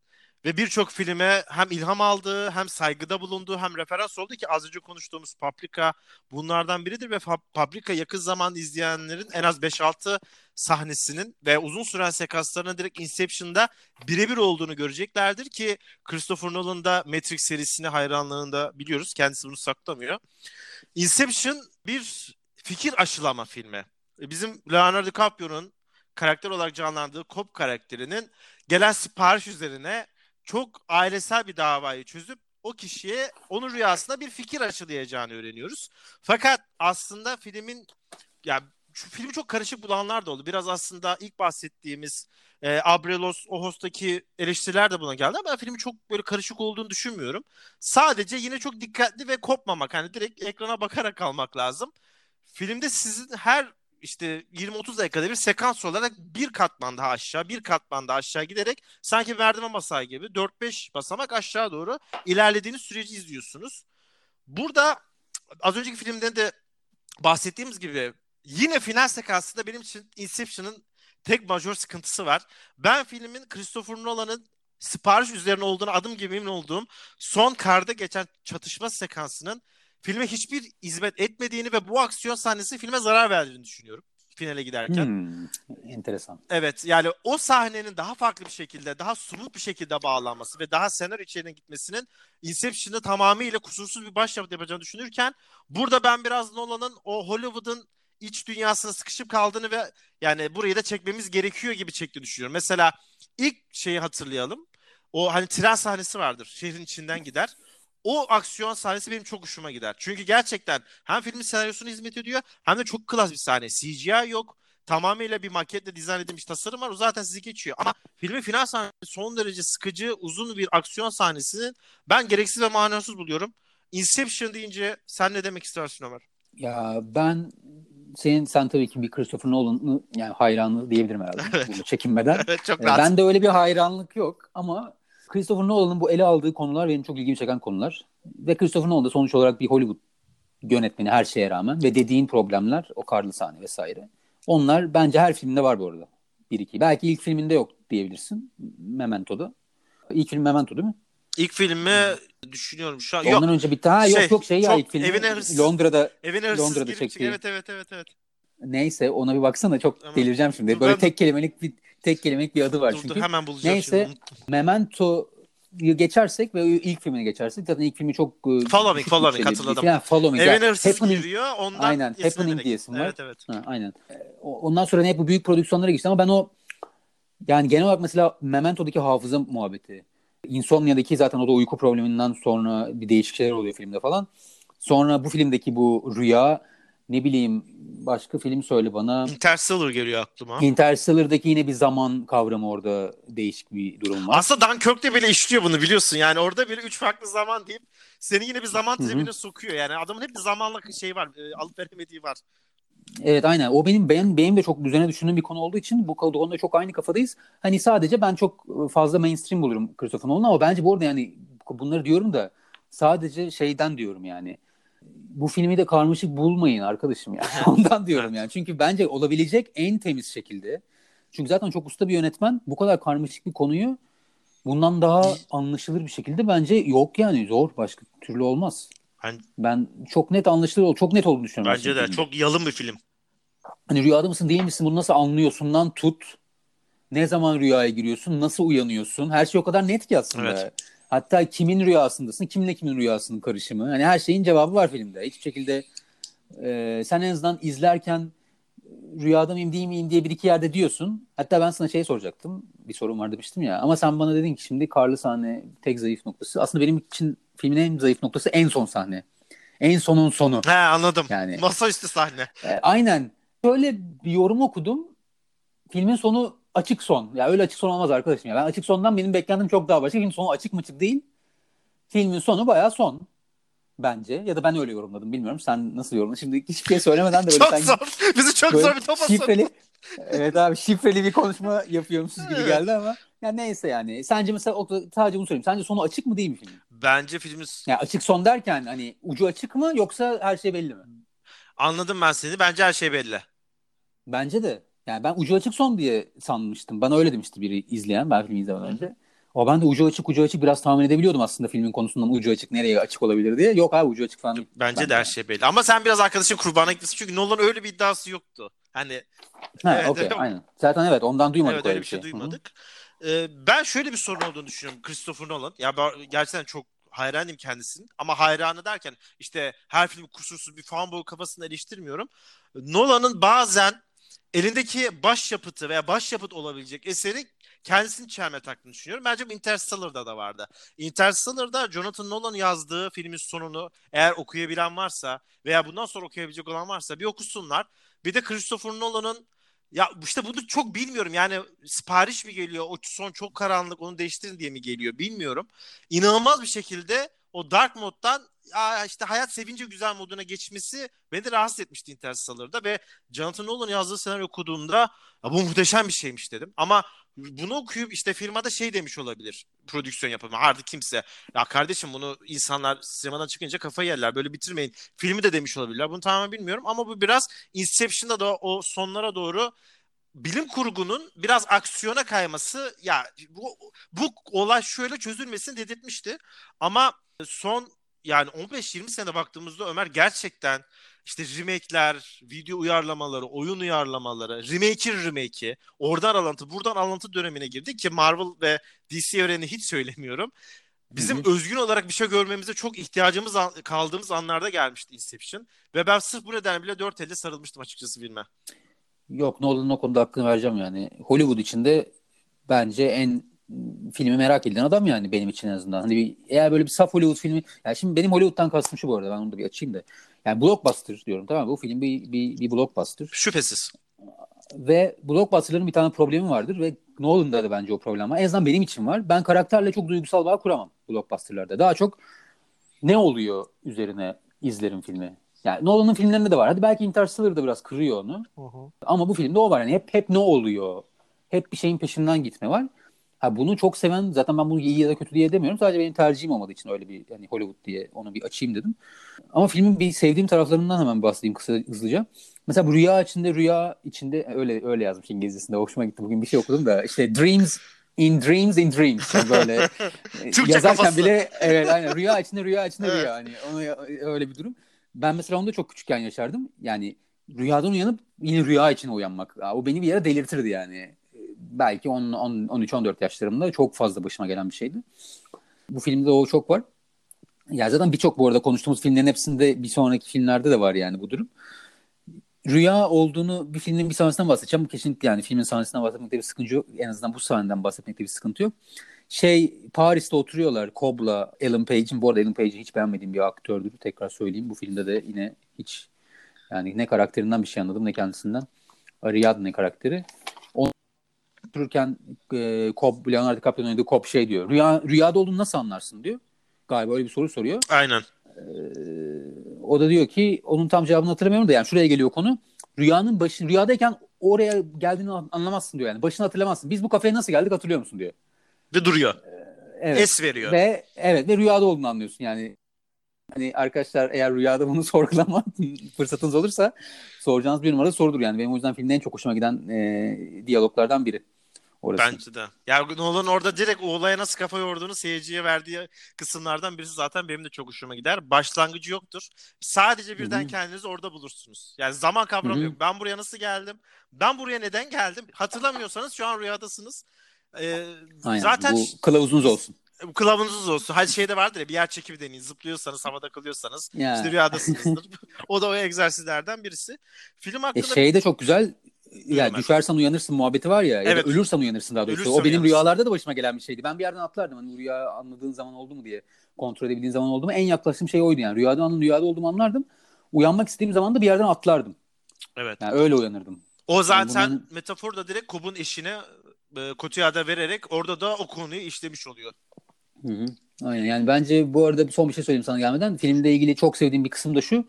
Ve birçok filme hem ilham aldığı, hem saygıda bulunduğu, hem referans oldu ki az önce konuştuğumuz Paprika bunlardan biridir ve Paprika yakın zaman izleyenlerin en az 5-6 sahnesinin ve uzun süren sekanslarının direkt Inception'da birebir olduğunu göreceklerdir ki Christopher Nolan da Matrix serisine hayranlığını da biliyoruz. Kendisi bunu saklamıyor. Inception bir fikir aşılama filmi. Bizim Leonardo DiCaprio'nun karakter olarak canlandığı Cobb karakterinin gelen sipariş üzerine çok ailesel bir davayı çözüp o kişiye onun rüyasında bir fikir aşılayacağını öğreniyoruz. Fakat aslında filmin ya şu filmi çok karışık bulanlar da oldu. Biraz aslında ilk bahsettiğimiz e, Abrelos Ohos'taki eleştiriler de buna geldi ama ben filmin çok böyle karışık olduğunu düşünmüyorum. Sadece yine çok dikkatli ve kopmamak. Hani direkt ekrana bakarak almak lazım. Filmde sizin her işte 20-30 dakikada bir sekans olarak bir katman daha aşağı, bir katman daha aşağı giderek sanki merdiven basağı gibi 4-5 basamak aşağı doğru ilerlediğiniz süreci izliyorsunuz. Burada az önceki filmde de bahsettiğimiz gibi yine final sekansında benim için Inception'ın tek majör sıkıntısı var. Ben filmin Christopher Nolan'ın sipariş üzerine olduğunu adım gibi emin olduğum son karda geçen çatışma sekansının filme hiçbir hizmet etmediğini ve bu aksiyon sahnesi filme zarar verdiğini düşünüyorum finale giderken. Hmm, enteresan. Evet yani o sahnenin daha farklı bir şekilde, daha somut bir şekilde bağlanması ve daha senaryo içeriğine gitmesinin Inception'ı tamamıyla kusursuz bir başyapıt yapacağını düşünürken burada ben biraz Nolan'ın o Hollywood'un iç dünyasına sıkışıp kaldığını ve yani burayı da çekmemiz gerekiyor gibi çekti düşünüyorum. Mesela ilk şeyi hatırlayalım. O hani tren sahnesi vardır. Şehrin içinden gider. O aksiyon sahnesi benim çok hoşuma gider. Çünkü gerçekten hem filmin senaryosuna hizmet ediyor hem de çok klas bir sahne. CGI yok. Tamamıyla bir maketle dizayn edilmiş tasarım var. O zaten sizi geçiyor. Ama filmin final sahnesi son derece sıkıcı, uzun bir aksiyon sahnesini ben gereksiz ve manasız buluyorum. Inception deyince sen ne demek istersin Ömer? Ya ben senin sen tabii ki bir Christopher Nolan'ı yani hayranı diyebilirim herhalde. Evet. Çekinmeden. Evet çok Ee, rahat. Ben de öyle bir hayranlık yok ama Christopher Nolan'ın bu ele aldığı konular benim çok ilgimi çeken konular. Ve Christopher Nolan da sonuç olarak bir Hollywood yönetmeni her şeye rağmen ve dediğin problemler o karlı sahne vesaire. Onlar bence her filmde var bu arada. Bir iki. Belki ilk filminde yok diyebilirsin. Memento'da. İlk film Memento değil mi? İlk filmi düşünüyorum şu an. Yok. Ondan önce bir tane Şey, yok yok şey ya ilk filmi evine hırsız- Londra'da Evine hırsız Londra'da çektiği. Evet evet evet evet. neyse ona bir baksana çok Tamam. delireceğim şimdi. Böyle ben- tek kelimelik bir tek kelimelik bir adı var Dur çünkü. dur hemen bulacağım Neyse. şimdi. Memento'yu geçersek ve ilk filmine geçersek zaten ilk filmi çok e, Following, düşük Following, bütçeli bir hatırladım. Yani Following. Evine yani hırsız Happening- giriyor ondan Aynen. Happening diyesim var. Evet evet. Ha, aynen. Ondan sonra ne hep bu büyük prodüksiyonlara geçti ama ben o yani genel olarak mesela Memento'daki hafıza muhabbeti. Insomnia'daki zaten o da uyku probleminden sonra bir değişik şeyler oluyor filmde falan. Sonra bu filmdeki bu rüya ne bileyim başka film söyle bana. Interstellar geliyor aklıma. Interstellar'daki yine bir zaman kavramı orada değişik bir durum var. Aslında Dunkirk de bile işliyor bunu biliyorsun. Yani orada bir üç farklı zaman deyip seni yine bir zaman tribine sokuyor. Yani adamın hep bir zamanla şey var. E, alıp veremediği var. Evet aynen. O benim benim benim de çok düzene düşündüğüm bir konu olduğu için bu konuda çok aynı kafadayız. Hani sadece ben çok fazla mainstream bulurum Christopher Nolan ama bence bu arada yani bunları diyorum da sadece şeyden diyorum yani. Bu filmi de karmaşık bulmayın arkadaşım yani. Ondan diyorum yani. Çünkü bence olabilecek en temiz şekilde. Çünkü zaten çok usta bir yönetmen bu kadar karmaşık bir konuyu bundan daha anlaşılır bir şekilde bence yok yani zor başka türlü olmaz. Ben- Ben çok net anlaşılır çok net olduğunu düşünüyorum. Bence de filmde. çok yalın bir film. Hani rüyada mısın değil misin bunu nasıl anlıyorsundan tut. Ne zaman rüyaya giriyorsun, nasıl uyanıyorsun. Her şey o kadar net ki aslında. Evet. Hatta kimin rüyasındasın, kimle kimin rüyasının karışımı. Hani her şeyin cevabı var filmde. Hiçbir şekilde e, sen en azından izlerken rüyada mıyım değil miyim diye bir iki yerde diyorsun. Hatta ben sana şey soracaktım. Bir sorun var demiştim ya. Ama sen bana dedin ki şimdi karlı sahne tek zayıf noktası. Aslında benim için filmin en zayıf noktası en son sahne. En sonun sonu. He anladım. Yani- Masaüstü sahne. E, aynen. Şöyle bir yorum okudum. Filmin sonu açık son. Ya öyle açık son olmaz arkadaşım ya. Ben açık sondan benim beklentim çok daha başka. Filmin sonu açık mı açık değil. Filmin sonu bayağı son. Bence. Ya da ben öyle yorumladım. Bilmiyorum. Sen nasıl yorumladın? Şimdi hiçbir şey söylemeden de böyle Çok sanki zor. Bizi çok böyle zor bir topa şifreli, evet abi şifreli bir konuşma yapıyormuşuz gibi geldi ama ya neyse yani. Sence mesela sadece bunu söyleyeyim. Sence sonu açık mı değil mi filmin? Bence filmi Yani açık son derken hani ucu açık mı yoksa her şey belli mi? anladım ben seni. Bence her şey belli. Bence de. Yani ben ucu açık son diye sanmıştım. Bana öyle demişti biri izleyen ben filmi izlemeden önce. O ben de ucu açık ucu açık biraz tahmin edebiliyordum aslında filmin konusundan ucu açık nereye açık olabilir diye. Yok abi ucu açık falan. Bence Ben de her şey belli. Ama sen biraz arkadaşın kurbana gitmesin. Çünkü Nolan öyle bir iddiası yoktu. Hani Ha, Evet, okey, evet. aynen. Zaten evet ondan duymadık evet öyle bir şey hı. duymadık. Ee, ben şöyle bir sorun olduğunu düşünüyorum Christopher Nolan. Ya ben gerçekten çok hayranım kendisinin. Ama hayranı derken işte her filmi kusursuz bir fanboy kafasını eleştirmiyorum. Nolan'ın bazen elindeki başyapıtı veya başyapıt olabilecek eseri kendisini çelme taktığını düşünüyorum. Bence bu Interstellar'da da vardı. Interstellar'da Jonathan Nolan yazdığı filmin sonunu eğer okuyabilen varsa veya bundan sonra okuyabilecek olan varsa bir okusunlar. Bir de Christopher Nolan'ın ya işte bunu çok bilmiyorum. Yani sipariş mi geliyor? O son çok karanlık onu değiştirin diye mi geliyor bilmiyorum. İnanılmaz bir şekilde o dark moddan işte hayat sevince güzel moduna geçmesi beni de rahatsız etmişti Interstellar'da ve Jonathan Nolan yazdığı senaryo okuduğumda ya bu muhteşem bir şeymiş dedim. Ama bunu okuyup işte firmada şey demiş olabilir prodüksiyon yapımı. Artık kimse ya kardeşim bunu insanlar sinemadan çıkınca kafayı yerler böyle bitirmeyin. Filmi de demiş olabilirler. Bunu tamamen bilmiyorum ama bu biraz Inception'da da o sonlara doğru bilim kurgunun biraz aksiyona kayması ya bu, bu olay şöyle çözülmesin dedirtmişti. Ama son yani 15-20 sene baktığımızda Ömer gerçekten işte remake'ler, video uyarlamaları, oyun uyarlamaları, remake'in remake'i, oradan alıntı, buradan alıntı dönemine girdi ki Marvel ve DC evreni hiç söylemiyorum. Bizim Hı-hı. özgün olarak bir şey görmemize çok ihtiyacımız kaldığımız anlarda gelmişti Inception. Ve ben sırf bu nedenle bile dört elde sarılmıştım açıkçası filme. Yok Nolan'ın o konuda hakkını vereceğim yani. Hollywood içinde bence en filmi merak edilen adam yani benim için en azından. Hani bir, eğer böyle bir saf Hollywood filmi yani şimdi benim Hollywood'dan kastım şu bu arada ben onu da bir açayım da. Yani blockbuster diyorum tamam mı? Bu film bir, bir, bir blockbuster. Şüphesiz. Ve blockbusterların bir tane problemi vardır ve Nolan'da da bence o problem var. En azından benim için var. Ben karakterle çok duygusal bağ kuramam blockbusterlarda. Daha çok ne oluyor üzerine izlerim filmi. Yani Nolan'ın filmlerinde de var. Hadi belki Interstellar'da biraz kırıyor onu. Hı hı. Ama bu filmde o var. Yani hep hep ne oluyor? Hep bir şeyin peşinden gitme var. Ha bunu çok seven zaten ben bunu iyi ya da kötü diye demiyorum. Sadece benim tercihim olmadığı için öyle bir hani Hollywood diye onu bir açayım dedim. Ama filmin bir sevdiğim taraflarından hemen bahsedeyim kısa hızlıca. Mesela bu rüya içinde rüya içinde öyle öyle yazmış İngilizcesinde. Hoşuma gitti. Bugün bir şey okudum da işte dreams in dreams in dreams yani böyle yazarken kafası. bile evet aynen rüya içinde rüya içinde evet. rüya hani onu öyle bir durum. Ben mesela onu da çok küçükken yaşardım. Yani rüyadan uyanıp yine rüya için uyanmak. O beni bir yere delirtirdi yani belki 13-14 yaşlarımda çok fazla başıma gelen bir şeydi. Bu filmde o çok var. Ya zaten birçok bu arada konuştuğumuz filmlerin hepsinde bir sonraki filmlerde de var yani bu durum. Rüya olduğunu bir filmin bir sahnesinden bahsedeceğim. Kesinlikle yani filmin sahnesinden bahsetmekte bir sıkıntı yok. En azından bu sahneden bahsetmekte bir sıkıntı yok. Şey Paris'te oturuyorlar Cobb'la Ellen Page'in. Bu arada Ellen Page'i hiç beğenmediğim bir aktördür. Tekrar söyleyeyim. Bu filmde de yine hiç yani ne karakterinden bir şey anladım ne kendisinden. Ariadne karakteri otururken e, Cobb, Leonardo DiCaprio'nun oynadığı Cobb şey diyor. Rüya, rüyada olduğunu nasıl anlarsın diyor. Galiba öyle bir soru soruyor. Aynen. E, o da diyor ki onun tam cevabını hatırlamıyorum da yani şuraya geliyor konu. Rüyanın başı, rüyadayken oraya geldiğini anlamazsın diyor yani. Başını hatırlamazsın. Biz bu kafeye nasıl geldik hatırlıyor musun diyor. Ve duruyor. E, evet. Es veriyor. Ve evet ve rüyada olduğunu anlıyorsun yani. Hani arkadaşlar eğer rüyada bunu sorgulama fırsatınız olursa soracağınız bir numara sorudur yani. Benim o yüzden filmde en çok hoşuma giden e, diyaloglardan biri. Orası. Bence de. Ya Nolan orada direkt o olaya nasıl kafa yorduğunu seyirciye verdiği kısımlardan birisi zaten benim de çok hoşuma gider. Başlangıcı yoktur. Sadece birden Hı-hı. kendinizi orada bulursunuz. Yani zaman kavramı Hı-hı. yok. Ben buraya nasıl geldim? Ben buraya neden geldim? Hatırlamıyorsanız şu an rüyadasınız. Ee, Aynen. Zaten bu kılavuzunuz olsun. Bu kılavuzunuz olsun. Hadi şeyde vardır ya bir yer çekimi deneyin. Zıplıyorsanız, havada kalıyorsanız. Ya. işte rüyadasınızdır. o da o egzersizlerden birisi. Film hakkında... E şey de çok güzel ya düşersen uyanırsın muhabbeti var ya. Evet. Ya da ölürsen uyanırsın daha doğrusu. Ölürsen o benim uyanırsın. rüyalarda da başıma gelen bir şeydi. Ben bir yerden atlardım. Hani rüya anladığın zaman oldu mu diye. Kontrol edebildiğin zaman oldu mu? En yaklaştığım şey oydu yani. Rüyada anın rüyada olduğumu anlardım. Uyanmak istediğim zaman da bir yerden atlardım. Evet. Yani öyle uyanırdım. O zaten yani bunun... metafor da direkt Kub'un eşine e, Kotuya'da vererek orada da o konuyu işlemiş oluyor. Hı hı. Aynen yani bence bu arada son bir şey söyleyeyim sana gelmeden. Filmle ilgili çok sevdiğim bir kısım da şu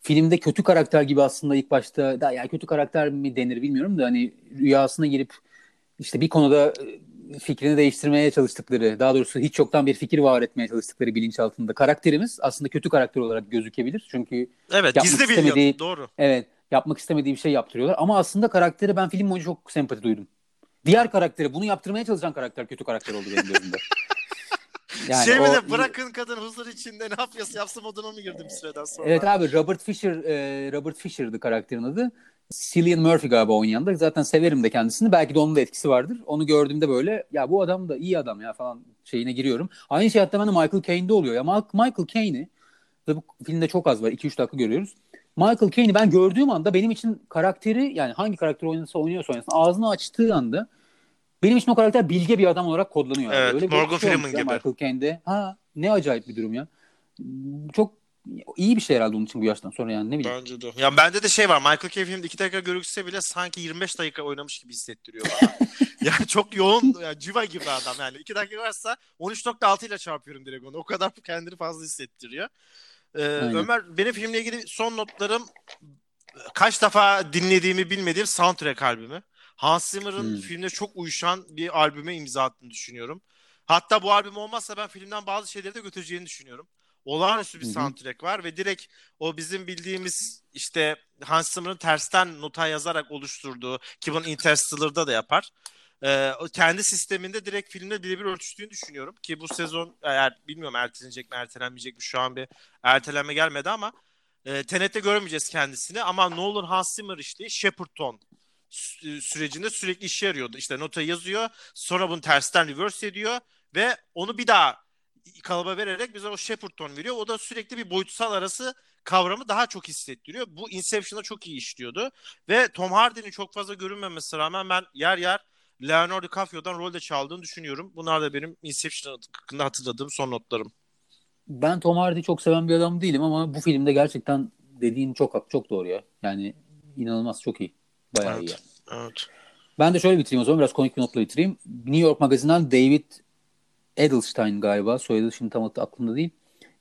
filmde kötü karakter gibi aslında ilk başta da ya kötü karakter mi denir bilmiyorum da hani rüyasına girip işte bir konuda e, fikrini değiştirmeye çalıştıkları, daha doğrusu hiç yoktan bir fikir var etmeye çalıştıkları bilinçaltında karakterimiz aslında kötü karakter olarak gözükebilir. Çünkü evet, gizli istemediği, doğru. Evet, yapmak istemediği bir şey yaptırıyorlar ama aslında karakteri ben film boyunca çok sempati duydum. Diğer karakteri bunu yaptırmaya çalışan karakter kötü karakter oldu benim gözümde. Yani şey mi de bırakın kadın huzur içinde ne yapıyorsa yapsın moduna mı girdim süreden sonra? Evet abi Robert Fisher e, Robert Fisher'dı karakterin adı. Cillian Murphy galiba oynayan da zaten severim de kendisini. Belki de onun da etkisi vardır. Onu gördüğümde böyle ya bu adam da iyi adam ya falan şeyine giriyorum. Aynı şey hatta bende Michael Caine'de oluyor. Ya Michael Caine'i ve bu filmde çok az var. 2-3 dakika görüyoruz. Michael Caine'i ben gördüğüm anda benim için karakteri yani hangi karakter oynasa oynuyorsa oynasın ağzını açtığı anda benim için o karakter bilge bir adam olarak kodlanıyor. Evet, Öyle Morgan Freeman gibi. Michael Caine'de. Ha ne acayip bir durum ya. Çok iyi bir şey herhalde onun için bu yaştan sonra yani ne bileyim. Bence de. Ya bende de şey var. Michael Caine filmde 2 dakika görükse bile sanki 25 dakika oynamış gibi hissettiriyor bana. yani çok yoğun, yani civa gibi adam yani. 2 dakika varsa 13.6 ile çarpıyorum direkt onu. O kadar kendini fazla hissettiriyor. Ee, Ömer benim filmle ilgili son notlarım kaç defa dinlediğimi bilmediğim soundtrack albümü. Hans Zimmer'ın hmm. filmle çok uyuşan bir albüme imza attığını düşünüyorum. Hatta bu albüm olmazsa ben filmden bazı şeyleri de götüreceğini düşünüyorum. Olağanüstü bir soundtrack var ve direkt o bizim bildiğimiz işte Hans Zimmer'ın tersten nota yazarak oluşturduğu ki bunu Interstellar'da da yapar. Ee, kendi sisteminde direkt filmle birebir örtüştüğünü düşünüyorum ki bu sezon eğer bilmiyorum ertelenecek mi ertelenmeyecek mi şu an bir ertelenme gelmedi ama e, Tenet'te görmeyeceğiz kendisini ama Nolan Hans Zimmer işte Shepperton sürecinde sürekli işe yarıyordu. İşte nota yazıyor sonra bunu tersten reverse ediyor ve onu bir daha kalıba vererek bize o Shepperton veriyor. O da sürekli bir boyutsal arası kavramı daha çok hissettiriyor. Bu Inception'da çok iyi işliyordu. Ve Tom Hardy'nin çok fazla görünmemesi rağmen ben yer yer Leonardo DiCaprio'dan rolde çaldığını düşünüyorum. Bunlar da benim Inception hakkında hatırladığım son notlarım. Ben Tom Hardy'yi çok seven bir adam değilim ama bu filmde gerçekten dediğin çok çok doğru ya. Yani inanılmaz çok iyi. Bayağı evet, iyi. Yani. Evet. Ben de şöyle bitireyim o zaman biraz komik bir notla bitireyim. New York Magazin'den David Edelstein galiba. Soyadı şimdi tam aklımda değil.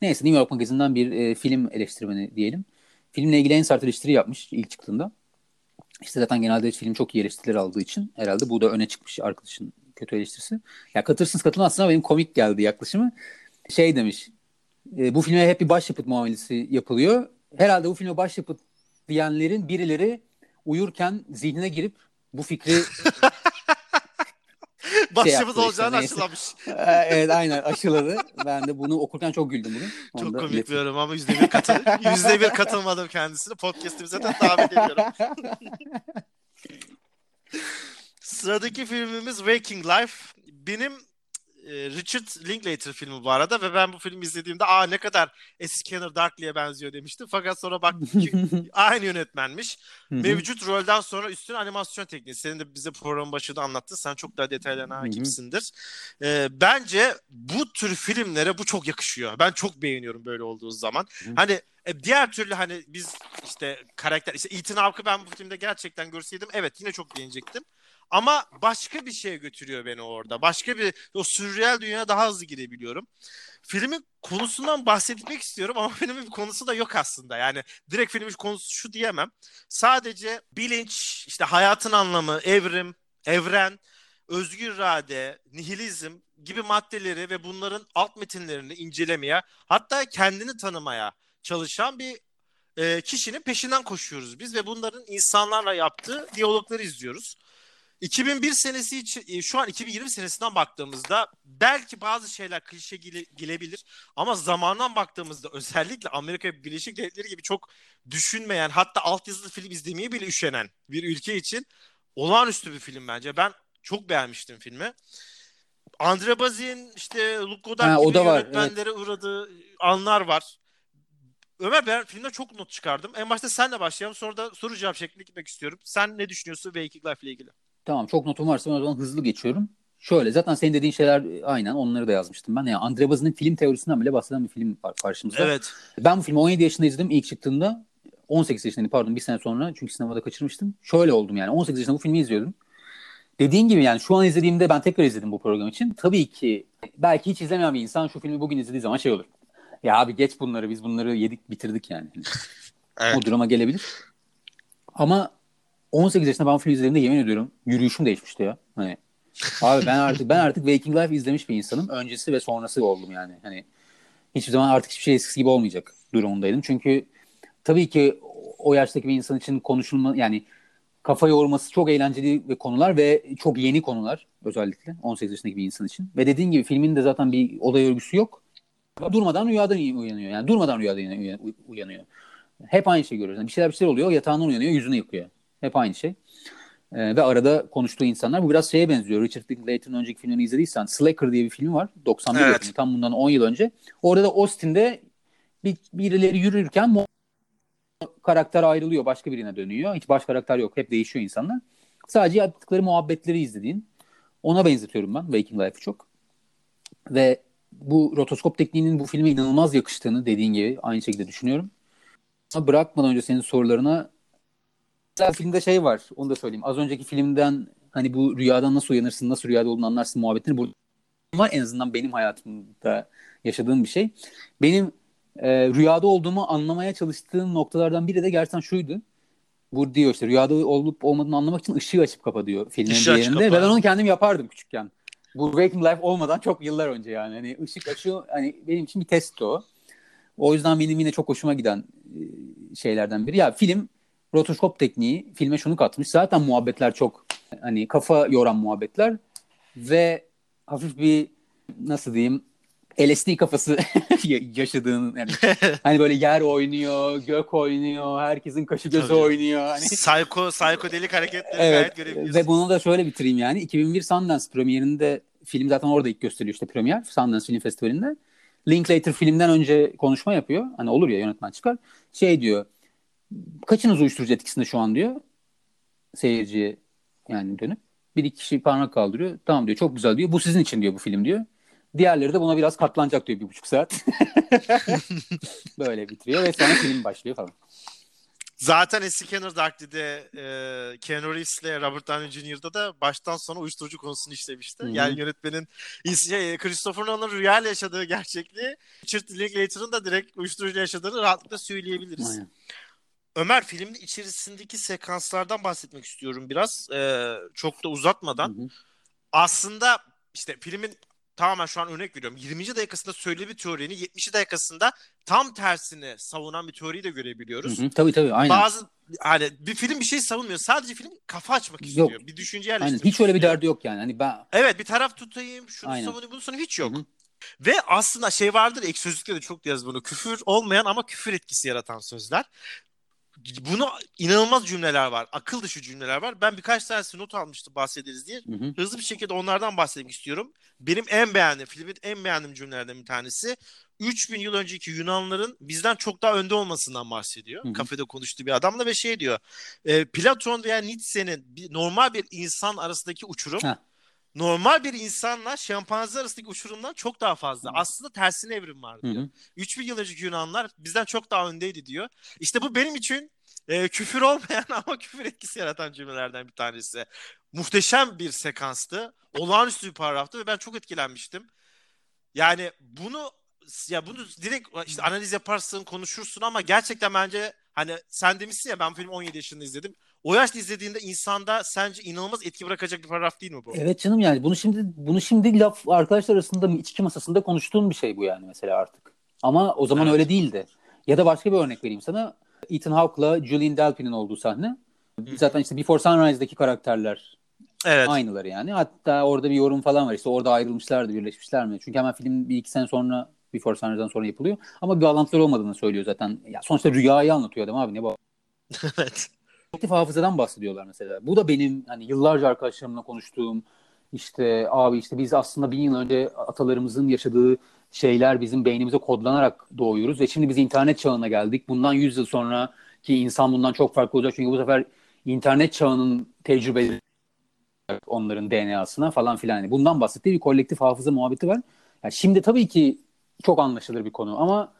Neyse New York Magazin'den bir e, film eleştirmeni diyelim. Filmle ilgili en sert eleştiri yapmış ilk çıktığında. İşte zaten genelde film çok iyi eleştiriler aldığı için herhalde bu da öne çıkmış arkadaşın kötü eleştirisi. Ya katılırsınız katılmazsınız ama benim komik geldi yaklaşımı. Şey demiş. E, bu filme hep bir başyapıt muamelesi yapılıyor. Herhalde bu filme başyapıt diyenlerin birileri uyurken zihnine girip bu fikri Başımız şey olacağını işte, aşılamış. evet aynen aşıladı. Ben de bunu okurken çok güldüm bugün. Onu çok komik bir yorum ama yüzde bir, katıl yüzde bir katılmadım kendisine. Podcast'imize de davet ediyorum. Sıradaki filmimiz Waking Life. Benim Richard Linklater filmi bu arada ve ben bu filmi izlediğimde aa ne kadar Scanner Darkly'e benziyor demiştim. Fakat sonra baktım ki aynı yönetmenmiş. Mevcut rolden sonra üstün animasyon tekniği. Senin de bize programın başında anlattın. Sen çok daha detaylarına hakimsindir. Ee, bence bu tür filmlere bu çok yakışıyor. Ben çok beğeniyorum böyle olduğu zaman. Hani e, diğer türlü hani biz işte karakter işte Ethan Hawke'ı ben bu filmde gerçekten görseydim evet yine çok beğenecektim. Ama başka bir şeye götürüyor beni orada. Başka bir o sürreel dünyaya daha hızlı girebiliyorum. Filmin konusundan bahsetmek istiyorum ama filmin konusu da yok aslında. Yani direkt filmin konusu şu diyemem. Sadece bilinç, işte hayatın anlamı, evrim, evren, özgür irade, nihilizm gibi maddeleri ve bunların alt metinlerini incelemeye, hatta kendini tanımaya çalışan bir e, kişinin peşinden koşuyoruz biz ve bunların insanlarla yaptığı diyalogları izliyoruz. 2001 senesi için e, şu an 2020 senesinden baktığımızda belki bazı şeyler klişe gele, gelebilir ama zamandan baktığımızda özellikle Amerika Birleşik Devletleri gibi çok düşünmeyen hatta altyazılı film izlemeye bile üşenen bir ülke için olağanüstü bir film bence. Ben çok beğenmiştim filmi. Andre Bazin işte Luke Godard gibi da var, yönetmenlere evet. uğradığı anlar var. Ömer ben filmde çok not çıkardım. En başta senle başlayalım sonra da soru cevap şeklinde gitmek istiyorum. Sen ne düşünüyorsun Waking Life ile ilgili? Tamam çok notum varsa ben o zaman hızlı geçiyorum. Şöyle zaten senin dediğin şeyler aynen onları da yazmıştım ben. Yani Andre Bazı'nın film teorisinden bile bahseden bir film var karşımızda. Evet. Ben bu filmi 17 yaşında izledim ilk çıktığında. 18 yaşındaydım pardon bir sene sonra çünkü sinemada kaçırmıştım. Şöyle oldum yani 18 yaşında bu filmi izliyordum. Dediğin gibi yani şu an izlediğimde ben tekrar izledim bu program için. Tabii ki belki hiç izlemeyen bir insan şu filmi bugün izlediği zaman şey olur. Ya abi geç bunları biz bunları yedik bitirdik yani. evet. O duruma gelebilir. Ama 18 yaşında ben film izlediğimde yemin ediyorum yürüyüşüm değişmişti ya. Hani abi ben artık ben artık Waking Life izlemiş bir insanım. Öncesi ve sonrası oldum yani. Hani hiçbir zaman artık hiçbir şey eskisi gibi olmayacak durumundaydım. Çünkü tabii ki o yaştaki bir insan için konuşulma yani kafa yorması çok eğlenceli ve konular ve çok yeni konular özellikle 18 yaşındaki bir insan için. Ve dediğin gibi filmin de zaten bir olay örgüsü yok. Durmadan rüyadan uyanıyor. Yani durmadan rüyadan uyanıyor. Hep aynı şey görüyoruz. Yani bir şeyler bir şeyler oluyor. Yatağından uyanıyor, yüzünü yıkıyor. Hep aynı şey. Ee, ve arada konuştuğu insanlar bu biraz şeye benziyor. Richard Linklater'ın önceki filmini izlediysen Slacker diye bir film var. 91 evet. yapımı tam bundan 10 yıl önce. Orada da Austin'de bir, birileri yürürken karakter ayrılıyor. Başka birine dönüyor. Hiç baş karakter yok. Hep değişiyor insanlar. Sadece yaptıkları muhabbetleri izlediğin. Ona benzetiyorum ben Waking Life'ı çok. Ve bu rotoskop tekniğinin bu filme inanılmaz yakıştığını dediğin gibi aynı şekilde düşünüyorum. Ama bırakmadan önce senin sorularına mesela filmde şey var onu da söyleyeyim. Az önceki filmden hani bu rüyadan nasıl uyanırsın, nasıl rüyada olduğunu anlarsın muhabbetini burada var en azından benim hayatımda yaşadığım bir şey. Benim e, rüyada olduğumu anlamaya çalıştığım noktalardan biri de gerçekten şuydu. Bu diyor işte rüyada olup olmadığını anlamak için ışığı açıp kapa diyor filmin Işığı bir yerinde. Ve ben onu kendim yapardım küçükken. Bu Waking Life olmadan çok yıllar önce yani. Hani ışık açıyor hani benim için bir test o. O yüzden benim yine çok hoşuma giden e, şeylerden biri. Ya film rotoskop tekniği filme şunu katmış. Zaten muhabbetler çok hani kafa yoran muhabbetler ve hafif bir nasıl diyeyim LSD kafası yaşadığın yani hani böyle yer oynuyor, gök oynuyor, herkesin kaşı gözü Tabii. oynuyor. Hani Psycho, psychodelik hareketleri Evet gayet görebiliyorsun. ve bunu da şöyle bitireyim yani 2001 Sundance premierinde film zaten orada ilk gösteriliyor işte premier Sundance Film Festivali'nde. Linklater filmden önce konuşma yapıyor. Hani olur ya yönetmen çıkar. Şey diyor. Kaçınız uyuşturucu etkisinde şu an diyor. Seyirciye yani dönüp. Bir iki kişi parmak kaldırıyor. Tamam diyor çok güzel diyor. Bu sizin için diyor bu film diyor. Diğerleri de buna biraz katlanacak diyor bir buçuk saat. Böyle bitiriyor ve sonra film başlıyor falan. Zaten eski Kenner Darkly'de e, Keanu Reeves'le Robert Downey Jr.'da da baştan sona uyuşturucu konusunu işlemişti. Hı hı. Yani yönetmenin şey, Christopher Nolan'ın rüyayla yaşadığı gerçekliği Richard Linklater'ın da direkt uyuşturucuyla yaşadığını rahatlıkla söyleyebiliriz. Aynen. Ömer filmin içerisindeki sekanslardan bahsetmek istiyorum biraz. E, çok da uzatmadan. Hı hı. Aslında işte filmin tamamen şu an örnek veriyorum. 20. dakikasında söylediği bir teorinin 70. dakikasında tam tersini savunan bir teoriyi de görebiliyoruz. Hı hı. Tabii tabii aynen. Bazı hani bir film bir şey savunmuyor. Sadece film kafa açmak istiyor. Yok. Bir düşünce Aynen. yerleştirmek Hiç öyle bir derdi yok yani. Hani ben Evet bir taraf tutayım, şunu Aynen. savunayım, bunu savunayım hiç yok. Hı hı. Ve aslında şey vardır ek sözlükte de çok yaz bunu. Küfür olmayan ama küfür etkisi yaratan sözler. Bunu inanılmaz cümleler var. Akıl dışı cümleler var. Ben birkaç tanesi not almıştım bahsederiz diye. Hı hı. Hızlı bir şekilde onlardan bahsetmek istiyorum. Benim en beğendiğim, filmin en beğendiğim cümlelerden bir tanesi 3000 yıl önceki Yunanların bizden çok daha önde olmasından bahsediyor. Hı hı. Kafede konuştuğu bir adamla ve şey diyor. e, Platon veya Nietzsche'nin normal bir insan arasındaki uçurum Heh. Normal bir insanla şempanze arasındaki uçurumdan çok daha fazla. Aslında tersine evrim var Hı diyor. hı. 3000 yıl önceki Yunanlar bizden çok daha öndeydi diyor. İşte bu benim için e, küfür olmayan ama küfür etkisi yaratan cümlelerden bir tanesi. Muhteşem bir sekanstı. Olağanüstü bir paragraftı ve ben çok etkilenmiştim. Yani bunu ya bunu direkt işte analiz yaparsın, konuşursun ama gerçekten bence hani sen demişsin ya ben filmi 17 yaşında izledim. O yaşta izlediğinde insanda sence inanılmaz etki bırakacak bir paragraf değil mi bu? Evet canım yani bunu şimdi bunu şimdi laf arkadaşlar arasında içki masasında konuştuğun bir şey bu yani mesela artık. Ama o zaman Evet. öyle değildi. Ya da başka bir örnek vereyim sana. Ethan Hawke'la Julian Delpy'nin olduğu sahne. Zaten işte Before Sunrise'daki karakterler Evet. aynıları yani. Hatta orada bir yorum falan var. İşte orada ayrılmışlardı, birleşmişler mi? Çünkü hemen film bir iki sene sonra Before Sunrise'dan sonra yapılıyor. Ama bir bağlantıları olmadığını söylüyor zaten. Ya sonuçta rüyayı anlatıyor adam abi ne bu? evet. Kolektif hafızadan bahsediyorlar mesela. Bu da benim hani yıllarca arkadaşlarımla konuştuğum işte abi işte biz aslında bin yıl önce atalarımızın yaşadığı şeyler bizim beynimize kodlanarak doğuyoruz ve şimdi biz internet çağına geldik. Bundan 100 yıl sonra ki insan bundan çok farklı olacak çünkü bu sefer internet çağının tecrübeleri onların DNA'sına falan filan. Yani bundan bahsettiği bir kolektif hafıza muhabbeti var. Yani şimdi tabii ki çok anlaşılır bir konu ama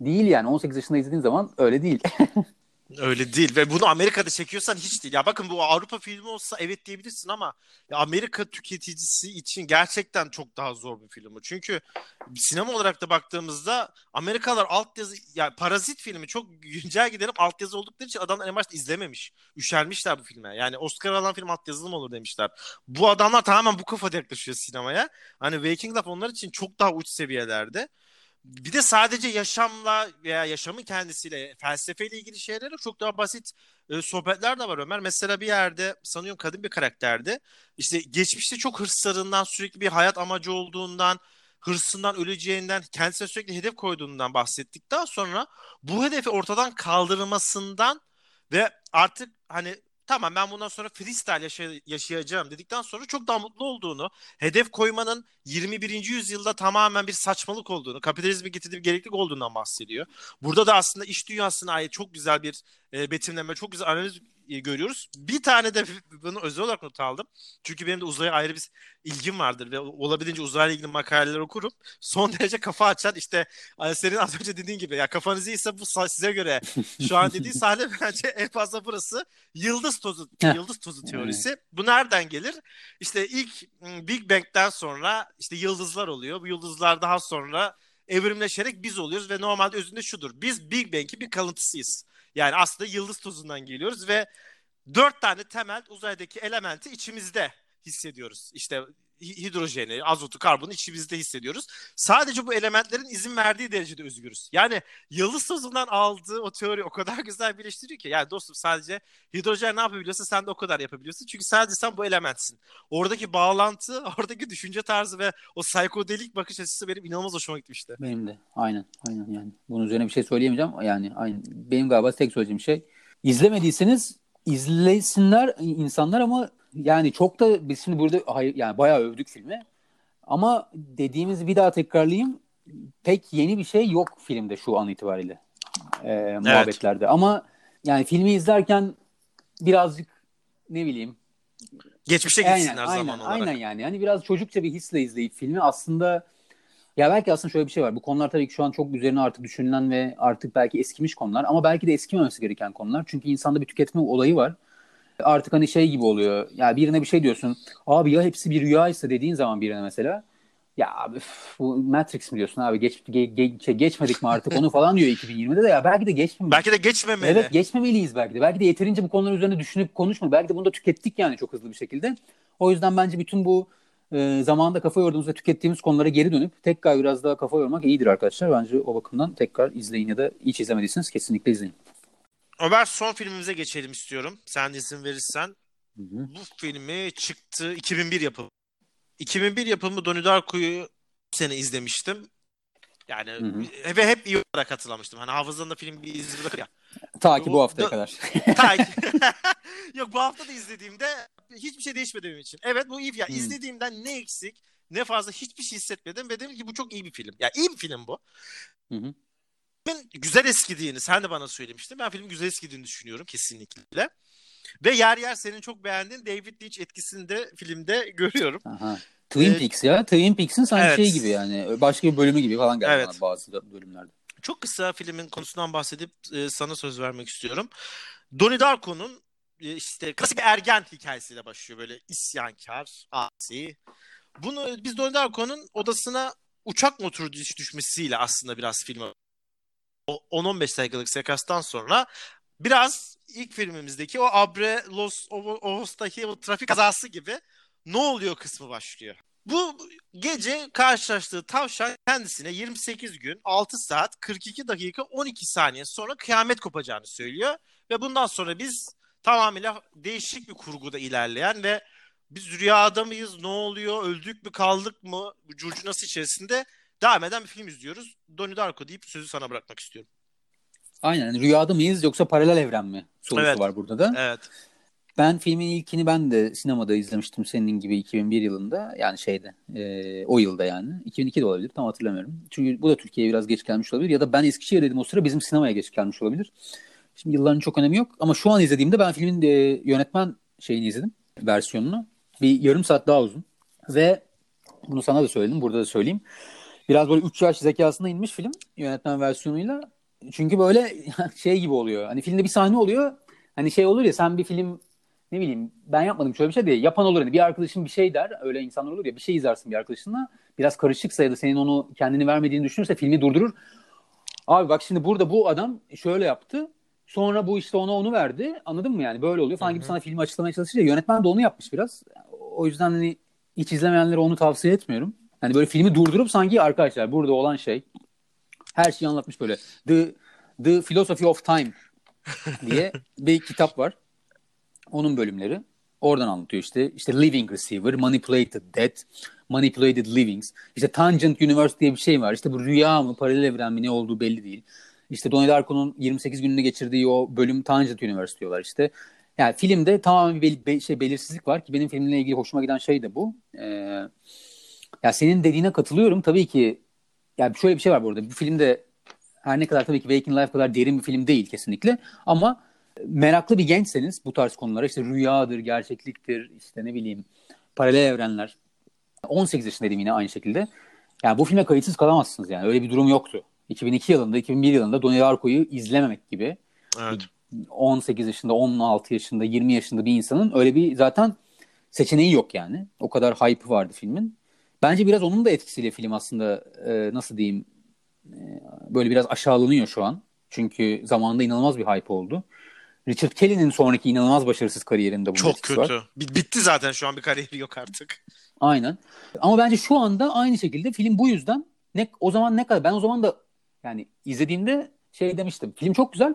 değil yani 18 yaşında izlediğin zaman öyle değil. Öyle değil ve bunu Amerika'da çekiyorsan hiç değil. Ya bakın bu Avrupa filmi olsa evet diyebilirsin ama ya Amerika tüketicisi için gerçekten çok daha zor bir film bu. Çünkü sinema olarak da baktığımızda Amerikalılar altyazı ya Parazit filmi çok güncel gidelim altyazı oldukları için adamlar en başta izlememiş. Üşenmişler bu filme. Yani Oscar alan film altyazılı mı olur demişler. Bu adamlar tamamen bu kafada yaklaşıyor sinemaya. Hani Waking Life onlar için çok daha uç seviyelerde. Bir de sadece yaşamla veya yaşamın kendisiyle felsefeyle ilgili şeylere çok daha basit e, sohbetler de var Ömer. Mesela bir yerde sanıyorum kadın bir karakterdi. İşte geçmişte çok hırslarından sürekli bir hayat amacı olduğundan hırsından öleceğinden kendisine sürekli hedef koyduğundan bahsettik. Daha sonra bu hedefi ortadan kaldırmasından ve artık hani tamam ben bundan sonra freestyle yaşay- yaşayacağım dedikten sonra çok daha mutlu olduğunu, hedef koymanın 21. yüzyılda tamamen bir saçmalık olduğunu, kapitalizmi getirdiği bir gereklilik olduğundan bahsediyor. Burada da aslında iş dünyasına ait çok güzel bir e, betimleme, çok güzel analiz görüyoruz. Bir tane de bunu özel olarak not aldım. Çünkü benim de uzaya ayrı bir ilgim vardır ve olabildiğince uzayla ilgili makaleler okurum. Son derece kafa açan işte senin az önce dediğin gibi ya kafanız iyiyse bu size göre şu an dediği sahne bence en fazla burası yıldız tozu yıldız tozu teorisi. Bu nereden gelir? İşte ilk Big Bang'den sonra işte yıldızlar oluyor. Bu yıldızlar daha sonra evrimleşerek biz oluyoruz ve normalde özünde şudur. Biz Big Bang'in bir kalıntısıyız. Yani aslında yıldız tozundan geliyoruz ve dört tane temel uzaydaki elementi içimizde hissediyoruz. İşte hidrojeni, azotu, karbonu içimizde hissediyoruz. Sadece bu elementlerin izin verdiği derecede özgürüz. Yani yıldız tozundan aldığı o teori o kadar güzel birleştiriyor ki. Yani dostum sadece hidrojen ne yapabiliyorsa sen de o kadar yapabiliyorsun. Çünkü sadece sen bu elementsin. Oradaki bağlantı, oradaki düşünce tarzı ve o psikodelik bakış açısı benim inanılmaz hoşuma gitmişti. Benim de. Aynen. Aynen yani. Bunun üzerine bir şey söyleyemeyeceğim. Yani aynen. Benim galiba tek söyleyeceğim şey izlemediyseniz izlesinler insanlar ama yani çok da biz şimdi burada hayır, yani bayağı övdük filmi. Ama dediğimiz bir daha tekrarlayayım. Pek yeni bir şey yok filmde şu an itibariyle. E, evet. muhabbetlerde. Ama yani filmi izlerken birazcık ne bileyim geçmişe gitsinler aynen, zaman aynen, olarak. Aynen yani. Hani biraz çocukça bir hisle izleyip filmi aslında ya belki aslında şöyle bir şey var. Bu konular tabii ki şu an çok üzerine artık düşünülen ve artık belki eskimiş konular ama belki de eskimemesi gereken konular. Çünkü insanda bir tüketme olayı var. Artık hani şey gibi oluyor. Ya birine bir şey diyorsun. Abi ya hepsi bir rüyaysa dediğin zaman birine mesela ya abi bu Matrix mi diyorsun abi geç, ge, ge, şey, geçmedik mi artık onu falan diyor 2020'de de ya belki de geçmemeli. Belki de geçmemeli. Evet geçmemeliyiz belki de. Belki de yeterince bu konular üzerine düşünüp konuşma. Belki de bunu da tükettik yani çok hızlı bir şekilde. O yüzden bence bütün bu e, zamanında kafa yorduğumuz ve tükettiğimiz konulara geri dönüp tekrar biraz daha kafa yormak iyidir arkadaşlar. Bence o bakımdan tekrar izleyin ya da hiç izlemediyseniz kesinlikle izleyin. Ömer son filmimize geçelim istiyorum. Sen izin verirsen. Hı hı. Bu filmi çıktı 2001 yapımı. 2001 yapımı Donnie Darko'yu sene izlemiştim. Yani hı hı. ve hep iyi olarak hatırlamıştım. Hani hafızamda film bir iz bırakır ya. Ta ki bu haftaya da, kadar. ta ki. Yok bu hafta da izlediğimde hiçbir şey değişmedi benim için. Evet bu iyi. Ya hmm. izlediğimden ne eksik ne fazla hiçbir şey hissetmedim ve dedim ki bu çok iyi bir film. Ya yani iyi bir film bu. Hı hı. Ben güzel eskidiğini sen de bana söylemiştin. Ben filmin güzel eskidiğini düşünüyorum kesinlikle. Ve yer yer senin çok beğendiğin David Leitch etkisini de filmde görüyorum. Aha. Twin ee, Peaks ya. Twin Peaks'in sanki evet. şey gibi yani. Başka bir bölümü gibi falan geldi evet. bazı bölümlerde. Çok kısa filmin konusundan bahsedip e, sana söz vermek istiyorum. Donnie Darko'nun e, işte klasik bir ergen hikayesiyle başlıyor. Böyle isyankar, asi. Bunu biz Donnie Darko'nun odasına uçak motoru düşmesiyle aslında biraz filme 10-15 dakikalık sekanstan sonra biraz ilk filmimizdeki o Abre Los Ovos'taki o trafik kazası gibi ne oluyor kısmı başlıyor. Bu gece karşılaştığı tavşan kendisine 28 gün 6 saat 42 dakika 12 saniye sonra kıyamet kopacağını söylüyor. Ve bundan sonra biz tamamıyla değişik bir kurguda ilerleyen ve biz rüyada mıyız, ne oluyor, öldük mü, kaldık mı bu curcunası içerisinde devam eden bir film izliyoruz. Donnie Darko deyip sözü sana bırakmak istiyorum. Aynen. Rüyada mıyız yoksa paralel evren mi sorusu evet. var burada da. Evet. Ben filmin ilkini ben de sinemada izlemiştim senin gibi 2001 yılında. Yani şeyde e, o yılda yani. 2002 de olabilir tam hatırlamıyorum. Çünkü bu da Türkiye'ye biraz geç gelmiş olabilir. Ya da ben Eskişehir'deydim o sıra bizim sinemaya geç gelmiş olabilir. Şimdi yılların çok önemi yok. Ama şu an izlediğimde ben filmin de yönetmen şeyini izledim. Versiyonunu. Bir yarım saat daha uzun. Ve bunu sana da söyledim. Burada da söyleyeyim. Biraz böyle 3 yaş zekasına inmiş film yönetmen versiyonuyla. Çünkü böyle şey gibi oluyor. Hani filmde bir sahne oluyor. Hani şey olur ya sen bir film ne bileyim ben yapmadım şöyle bir şey değil. Yapan olur hani bir arkadaşın bir şey der. Öyle insanlar olur ya bir şey izlersin bir arkadaşınla. Biraz karışıksa ya da senin onu kendini vermediğini düşünürse filmi durdurur. Abi bak şimdi burada bu adam şöyle yaptı. Sonra bu işte ona onu verdi. Anladın mı yani? Böyle oluyor. Falan gibi sana filmi açıklamaya çalışınca yönetmen de onu yapmış biraz. O yüzden hani hiç izlemeyenlere onu tavsiye etmiyorum. Hani böyle filmi durdurup sanki arkadaşlar burada olan şey her şeyi anlatmış böyle. The, The Philosophy of Time diye bir kitap var. Onun bölümleri. Oradan anlatıyor işte. İşte Living Receiver, Manipulated Death, Manipulated Livings. İşte Tangent Universe diye bir şey var. İşte bu rüya mı, paralel evren mi ne olduğu belli değil. İşte Donnie Darko'nun 28 gününde geçirdiği o bölüm Tangent Universe diyorlar işte. Yani filmde tamamen bir bel- şey belirsizlik var ki benim filmle ilgili hoşuma giden şey de bu. Ee, ya senin dediğine katılıyorum. Tabii ki yani şöyle bir şey var burada. Bu filmde her ne kadar tabii ki Waking Life kadar derin bir film değil kesinlikle ama meraklı bir gençseniz bu tarz konulara işte rüyadır, gerçekliktir, işte ne bileyim paralel evrenler. 18 yaşındaydım yine aynı şekilde. Yani bu filme kayıtsız kalamazsınız yani. Öyle bir durum yoktu. 2002 yılında, 2001 yılında Donnie Darko'yu izlememek gibi. Evet. 18 yaşında, 16 yaşında, 20 yaşında bir insanın öyle bir zaten seçeneği yok yani. O kadar hype vardı filmin. Bence biraz onun da etkisiyle film aslında e, nasıl diyeyim e, böyle biraz aşağılanıyor şu an. Çünkü zamanında inanılmaz bir hype oldu. Richard Kelly'nin sonraki inanılmaz başarısız kariyerinde bunun Çok kötü. var. Bitti zaten şu an bir kariyeri yok artık. Aynen. Ama bence şu anda aynı şekilde film bu yüzden ne o zaman ne kadar ben o zaman da yani izlediğimde şey demiştim. Film çok güzel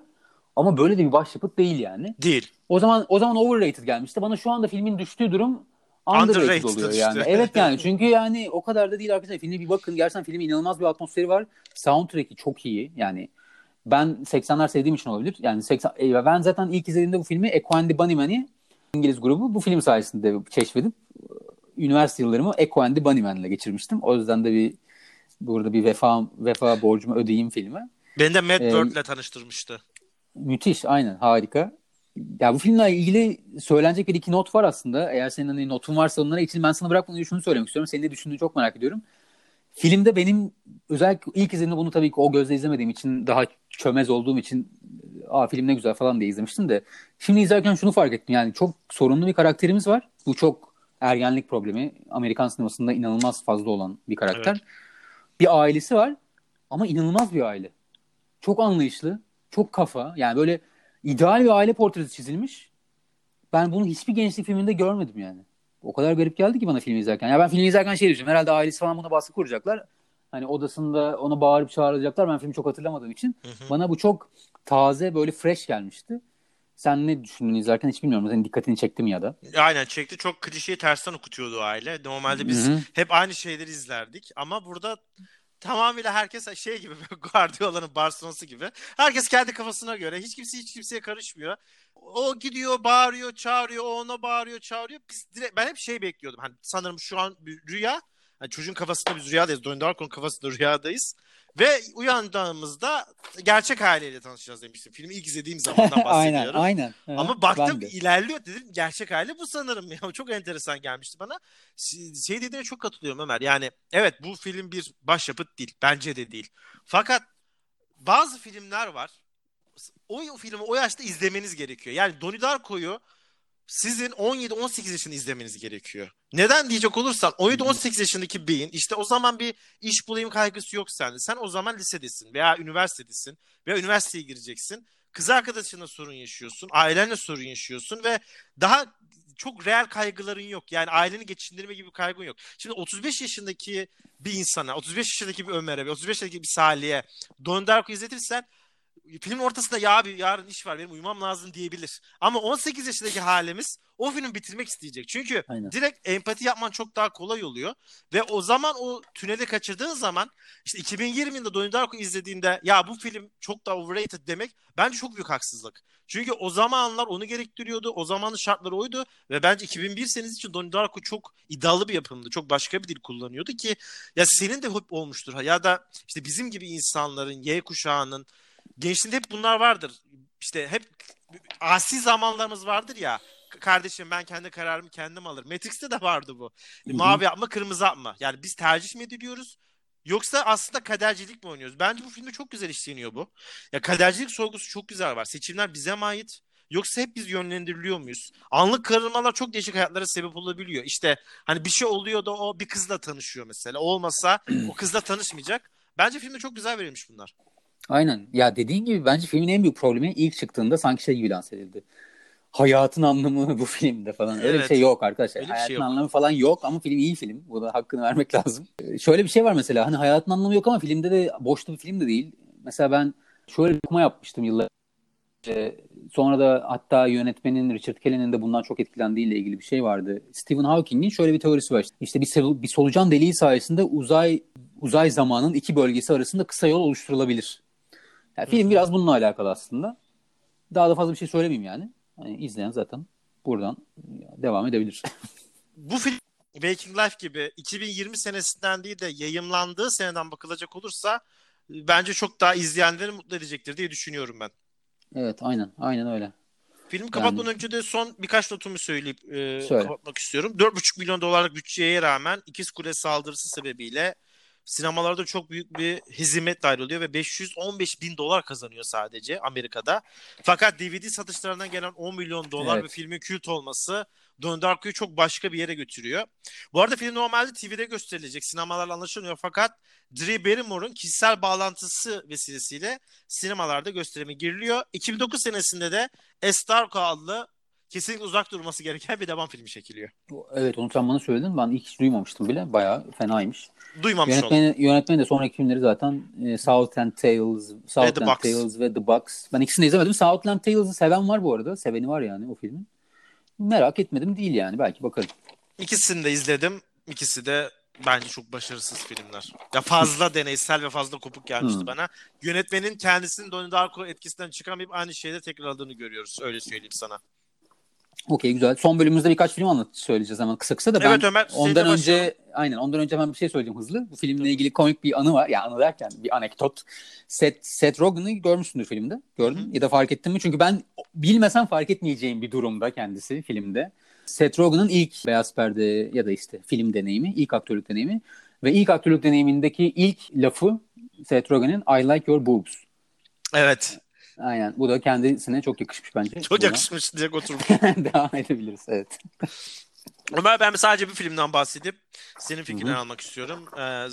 ama böyle de bir başyapıt değil yani. Değil. O zaman o zaman overrated gelmişti. Bana şu anda filmin düştüğü durum underrated, Underrated oluyor düştü. yani. Evet yani çünkü yani o kadar da değil arkadaşlar. Filme bir bakın. Gerçekten filmin inanılmaz bir atmosferi var. Soundtrack'i çok iyi. Yani ben 80'ler sevdiğim için olabilir. Yani 80 e, ben zaten ilk izlediğimde bu filmi Echo and the Bunnymen'i İngiliz grubu bu film sayesinde keşfedip üniversite yıllarımı Echo and the Bunnymen'le geçirmiştim. O yüzden de bir burada bir vefa vefa borcumu ödeyeyim filme. Beni de Matt Ee, Bird'le tanıştırmıştı. Müthiş, aynen harika. Ya bu filmle ilgili söylenecek bir iki not var aslında. Eğer senin hani notun varsa onlara için ben sana bırakmadan şunu söylemek istiyorum. Senin ne düşündüğünü çok merak ediyorum. Filmde benim özellikle ilk izlediğimde bunu tabii ki o gözle izlemediğim için daha çömez olduğum için aa film ne güzel falan diye izlemiştim de şimdi izlerken şunu fark ettim. Yani çok sorunlu bir karakterimiz var. Bu çok ergenlik problemi. Amerikan sinemasında inanılmaz fazla olan bir karakter. Evet. Bir ailesi var ama inanılmaz bir aile. Çok anlayışlı, çok kafa. Yani böyle ideal bir aile portresi çizilmiş. Ben bunu hiçbir gençlik filminde görmedim yani. O kadar garip geldi ki bana filmi izlerken. Ya ben filmi izlerken şey düşünüyorum. Herhalde ailesi falan buna baskı kuracaklar. Hani odasında ona bağırıp çağıracaklar. Ben filmi çok hatırlamadığım için. Hı hı. Bana bu çok taze böyle fresh gelmişti. Sen ne düşündün izlerken hiç bilmiyorum. Senin dikkatini çekti mi ya da? Aynen çekti. Çok klişeyi tersten okutuyordu aile. Normalde biz Hı hı. hep aynı şeyleri izlerdik. Ama burada tamamıyla herkes şey gibi Guardiola'nın Barcelona'sı gibi. Herkes kendi kafasına göre. Hiç kimse hiç kimseye karışmıyor. O gidiyor, bağırıyor, çağırıyor. O ona bağırıyor, çağırıyor. Biz direkt, ben hep şey bekliyordum. Hani sanırım şu an bir rüya. Hani çocuğun kafasında biz rüyadayız. Donnie Darko'nun kafasında rüyadayız. Ve uyandığımızda gerçek aileyle tanışacağız demiştim. Filmi ilk izlediğim zamandan aynen, bahsediyorum. aynen. Hı, Ama baktım de. ilerliyor dedim gerçek hali bu sanırım ya çok enteresan gelmişti bana. Şey dediğine çok katılıyorum Ömer. Yani evet bu film bir başyapıt değil bence de değil. Fakat bazı filmler var. O filmi o yaşta izlemeniz gerekiyor. Yani Donnie Darko'yu sizin 17-18 yaşında izlemeniz gerekiyor. Neden diyecek olursan 17-18 yaşındaki beyin işte o zaman bir iş bulayım kaygısı yok sende. Sen o zaman lisedesin veya üniversitedesin veya üniversiteye gireceksin. Kız arkadaşınla sorun yaşıyorsun, ailenle sorun yaşıyorsun ve daha çok reel kaygıların yok. Yani aileni geçindirme gibi bir kaygın yok. Şimdi 35 yaşındaki bir insana, 35 yaşındaki bir Ömer'e ve 35 yaşındaki bir Salih'e Donnie Darko izletirsen filmin ortasında ya abi yarın iş var benim uyumam lazım diyebilir. Ama 18 yaşındaki halimiz o filmi bitirmek isteyecek. Çünkü Aynen. direkt empati yapman çok daha kolay oluyor. Ve o zaman o tüneli kaçırdığın zaman işte 2020 yılında Donnie Darko izlediğinde ya bu film çok daha overrated demek bence çok büyük haksızlık. Çünkü o zamanlar onu gerektiriyordu. O zamanın şartları oydu. Ve bence 2001 senesi için Donnie Darko çok iddialı bir yapımdı. Çok başka bir dil kullanıyordu ki ya senin de hep olmuştur. Ya da işte bizim gibi insanların, Y kuşağının gençliğinde hep bunlar vardır. İşte hep asi zamanlarımız vardır ya. Kardeşim ben kendi kararımı kendim alırım. Matrix'te de vardı bu. Mavi yapma, kırmızı yapma. Yani biz tercih mi ediliyoruz? Yoksa aslında kadercilik mi oynuyoruz? Bence bu filmde çok güzel işleniyor bu. Ya kadercilik sorgusu çok güzel var. Seçimler bize mi ait? Yoksa hep biz yönlendiriliyor muyuz? Anlık kararmalar çok değişik hayatlara sebep olabiliyor. İşte hani bir şey oluyor da o bir kızla tanışıyor mesela. Olmasa o kızla tanışmayacak. Bence filmde çok güzel verilmiş bunlar. Aynen. Ya dediğin gibi bence filmin en büyük problemi ilk çıktığında sanki şey gibi lanse edildi. Hayatın anlamı bu filmde falan. Öyle bir Evet. şey yok arkadaşlar. Öyle bir şey hayatın yok. anlamı falan yok ama film iyi film. Bu da hakkını vermek lazım. Ee, Şöyle bir şey var mesela. Hani hayatın anlamı yok ama filmde de boşta bir film de değil. Mesela ben şöyle bir okuma yapmıştım yıllar önce. Sonra da hatta yönetmenin Richard Kelly'nin de bundan çok etkilendiğiyle ilgili bir şey vardı. Stephen Hawking'in şöyle bir teorisi var. İşte bir, bir solucan deliği sayesinde uzay uzay zamanın iki bölgesi arasında kısa yol oluşturulabilir. Yani film biraz bununla alakalı aslında. Daha da fazla bir şey söylemeyeyim yani. Hani izleyen zaten buradan devam edebilir. Bu film Waking Life gibi 2020 senesinden değil de yayımlandığı seneden bakılacak olursa bence çok daha izleyenleri mutlu edecektir diye düşünüyorum ben. evet aynen aynen öyle. Film kapatmadan önce de son birkaç notumu söyleyip e, Söyle. kapatmak istiyorum. 4,5 milyon dolarlık bütçeye rağmen İkiz Kule saldırısı sebebiyle sinemalarda çok büyük bir hizmet ayrılıyor ve 515 bin dolar kazanıyor sadece Amerika'da. Fakat DVD satışlarından gelen 10 milyon dolar Evet. ve filmin kült olması Donnie Darko'yu çok başka bir yere götürüyor. Bu arada film normalde TV'de gösterilecek. Sinemalarla anlaşılmıyor fakat Drew Barrymore'un kişisel bağlantısı vesilesiyle sinemalarda gösterime giriliyor. 2009 senesinde de Estarko adlı kesinlikle uzak durması gereken bir devam filmi çekiliyor. Evet onu sen bana söyledin. Ben ilk hiç duymamıştım bile. Bayağı fenaymış. Duymamış oldum. Yönetmeni, yönetmeni de sonraki filmleri zaten e, Southland Tales, Southland Box. Tales ve The Box. Ben ikisini de izlemedim. Southland Tales'ı seven var bu arada. Seveni var yani o filmin. Merak etmedim değil yani. Belki bakarım. İkisini de izledim. İkisi de bence çok başarısız filmler. Ya fazla deneysel ve fazla kopuk gelmişti Hmm. bana. Yönetmenin kendisinin Donnie Darko etkisinden çıkamayıp aynı şeyde tekrarladığını görüyoruz. Öyle söyleyeyim sana. Okey güzel. Son bölümümüzde birkaç film anlat söyleyeceğiz hemen kısa kısa da ben Evet Ömer, seninle ondan önce başlayalım. aynen ondan önce hemen bir şey söyleyeceğim hızlı. Bu filmle ilgili komik bir anı var. Ya anı derken bir anekdot. Seth, Seth Rogen'ı görmüşsündür filmde. Gördün Hı mü? hı. Ya da fark ettin mi? Çünkü ben bilmesem fark etmeyeceğim bir durumda kendisi filmde. Seth Rogen'ın ilk Beyaz Perde ya da işte film deneyimi, ilk aktörlük deneyimi ve ilk aktörlük deneyimindeki ilk lafı Seth Rogen'in I like your boobs. Evet. Aynen. Bu da kendisine çok yakışmış bence. Çok Buna yakışmış diye oturmuş. Devam edebiliriz. Evet. Ömer ben sadece bir filmden bahsedip senin fikrini Hı hı. almak istiyorum. Ee,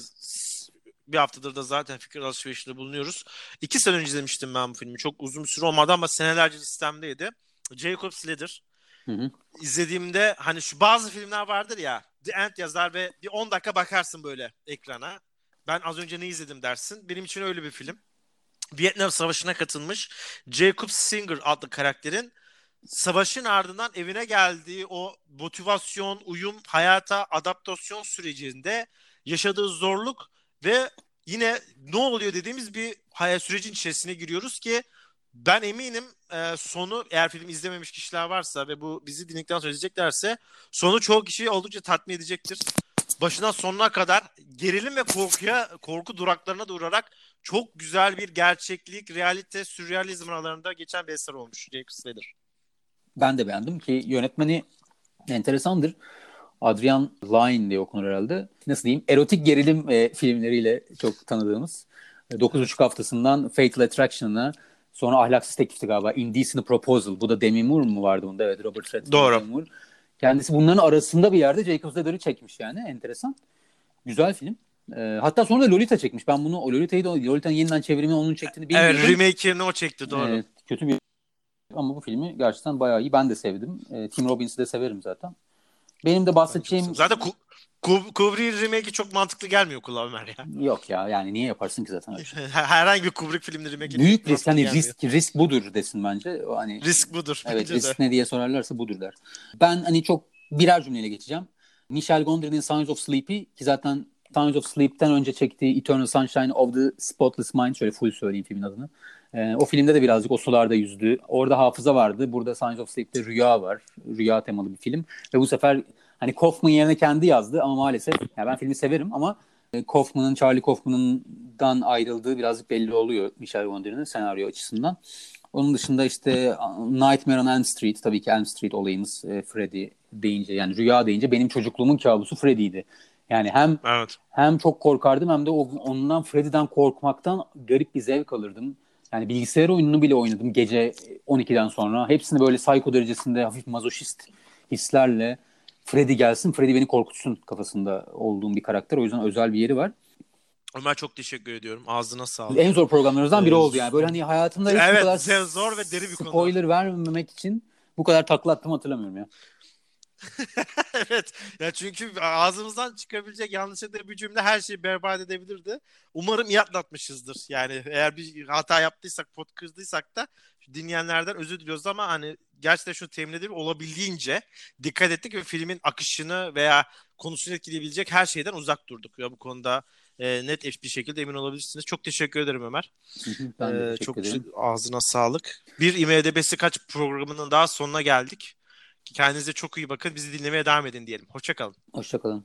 bir haftadır da zaten fikir alışverişinde bulunuyoruz. İki sene önce izlemiştim ben bu filmi. Çok uzun bir süre olmadı ama senelerce listemdeydi. Jacob Slater. Hı hı. İzlediğimde hani şu bazı filmler vardır ya The End yazar ve bir 10 dakika bakarsın böyle ekrana. Ben az önce ne izledim dersin. Benim için öyle bir film. Vietnam Savaşı'na katılmış Jacob Singer adlı karakterin savaşın ardından evine geldiği o motivasyon, uyum, hayata adaptasyon sürecinde yaşadığı zorluk ve yine ne oluyor dediğimiz bir hayat sürecin içerisine giriyoruz ki ben eminim e, sonu eğer film izlememiş kişiler varsa ve bu bizi dinledikten sonra izleyeceklerse sonu çoğu kişiyi oldukça tatmin edecektir. Başından sonuna kadar gerilim ve korkuya korku duraklarına da uğrarak çok güzel bir gerçeklik, realite, sürrealizm aralarında geçen bir eser olmuş Jacob Slater. Ben de beğendim ki yönetmeni enteresandır. Adrian Lyne diye okunur herhalde. Nasıl diyeyim? Erotik gerilim e, filmleriyle çok tanıdığımız. E, 9.5 haftasından Fatal Attraction'a sonra Ahlaksız Teklif'ti galiba. Indecent Proposal. Bu da Demi Moore mu vardı bunda? Evet Robert Redford. Doğru. Demi Moore. Kendisi bunların arasında bir yerde Jacob Slater'ı çekmiş yani. Enteresan. Güzel film. E, hatta sonra Lolita çekmiş. Ben bunu o Lolita'yı da Lolita'nın yeniden çevrimi onun çektiğini bilmiyordum. Evet, remake'ini o çekti doğru. Evet, kötü bir ama bu filmi gerçekten bayağı iyi. Ben de sevdim. E, Tim Robbins'i de severim zaten. Benim de bahsedeceğim Zaten Ku- Ku- Kubrick'in remake'i çok mantıklı gelmiyor kulağa Ömer ya. yok ya. Yani niye yaparsın ki zaten öyle şey? Herhangi bir Kubrick filmi remake'i Büyük risk hani gelmiyor. risk risk budur desin bence. O Hani Risk budur. evet bence de. risk ne diye sorarlarsa budur der. Ben hani çok birer cümleyle geçeceğim. Michel Gondry'nin Signs of Sleep'i ki zaten Signs of Sleep'ten önce çektiği Eternal Sunshine of the Spotless Mind şöyle full söyleyeyim filmin adını. Ee, o filmde de birazcık o sularda yüzdü. Orada hafıza vardı. Burada Signs of Sleep'te rüya var. Rüya temalı bir film. Ve bu sefer hani Kaufman yerine kendi yazdı ama maalesef yani ben filmi severim ama e, Kaufman'ın Charlie Kaufman'dan ayrıldığı birazcık belli oluyor Michel Gondry'nin senaryo açısından. Onun dışında işte Nightmare on Elm Street tabii ki Elm Street olayımız e, Freddy deyince yani rüya deyince benim çocukluğumun kabusu Freddy'ydi. Yani hem Evet. hem çok korkardım hem de ondan Freddy'den korkmaktan garip bir zevk alırdım. Yani bilgisayar oyununu bile oynadım gece 12'den sonra. Hepsini böyle psycho derecesinde hafif mazoşist hislerle Freddy gelsin, Freddy beni korkutsun kafasında olduğum bir karakter. O yüzden özel bir yeri var. Ömer çok teşekkür ediyorum. Ağzına sağlık. En zor programlarımızdan biri Evet. oldu yani. Böyle hani hayatımda hiç Evet, bu kadar zor- ve deri bir konu. spoiler vermemek için bu kadar takla attım hatırlamıyorum ya. evet. Ya çünkü ağzımızdan çıkabilecek yanlışlıkla bir cümle her şeyi berbat edebilirdi. Umarım iyi atlatmışızdır. Yani eğer bir hata yaptıysak, pot kırdıysak da dinleyenlerden özür diliyoruz ama hani gerçekten şunu temin edelim olabildiğince dikkat ettik ve filmin akışını veya konusunu etkileyebilecek her şeyden uzak durduk. Ya bu konuda e, net bir şekilde emin olabilirsiniz. Çok teşekkür ederim Ömer. Ben de Ee, teşekkür çok ederim. ağzına sağlık. Bir IMDB'si kaç programının daha sonuna geldik. Kendinize çok iyi bakın. Bizi dinlemeye devam edin diyelim. Hoşçakalın. Hoşçakalın.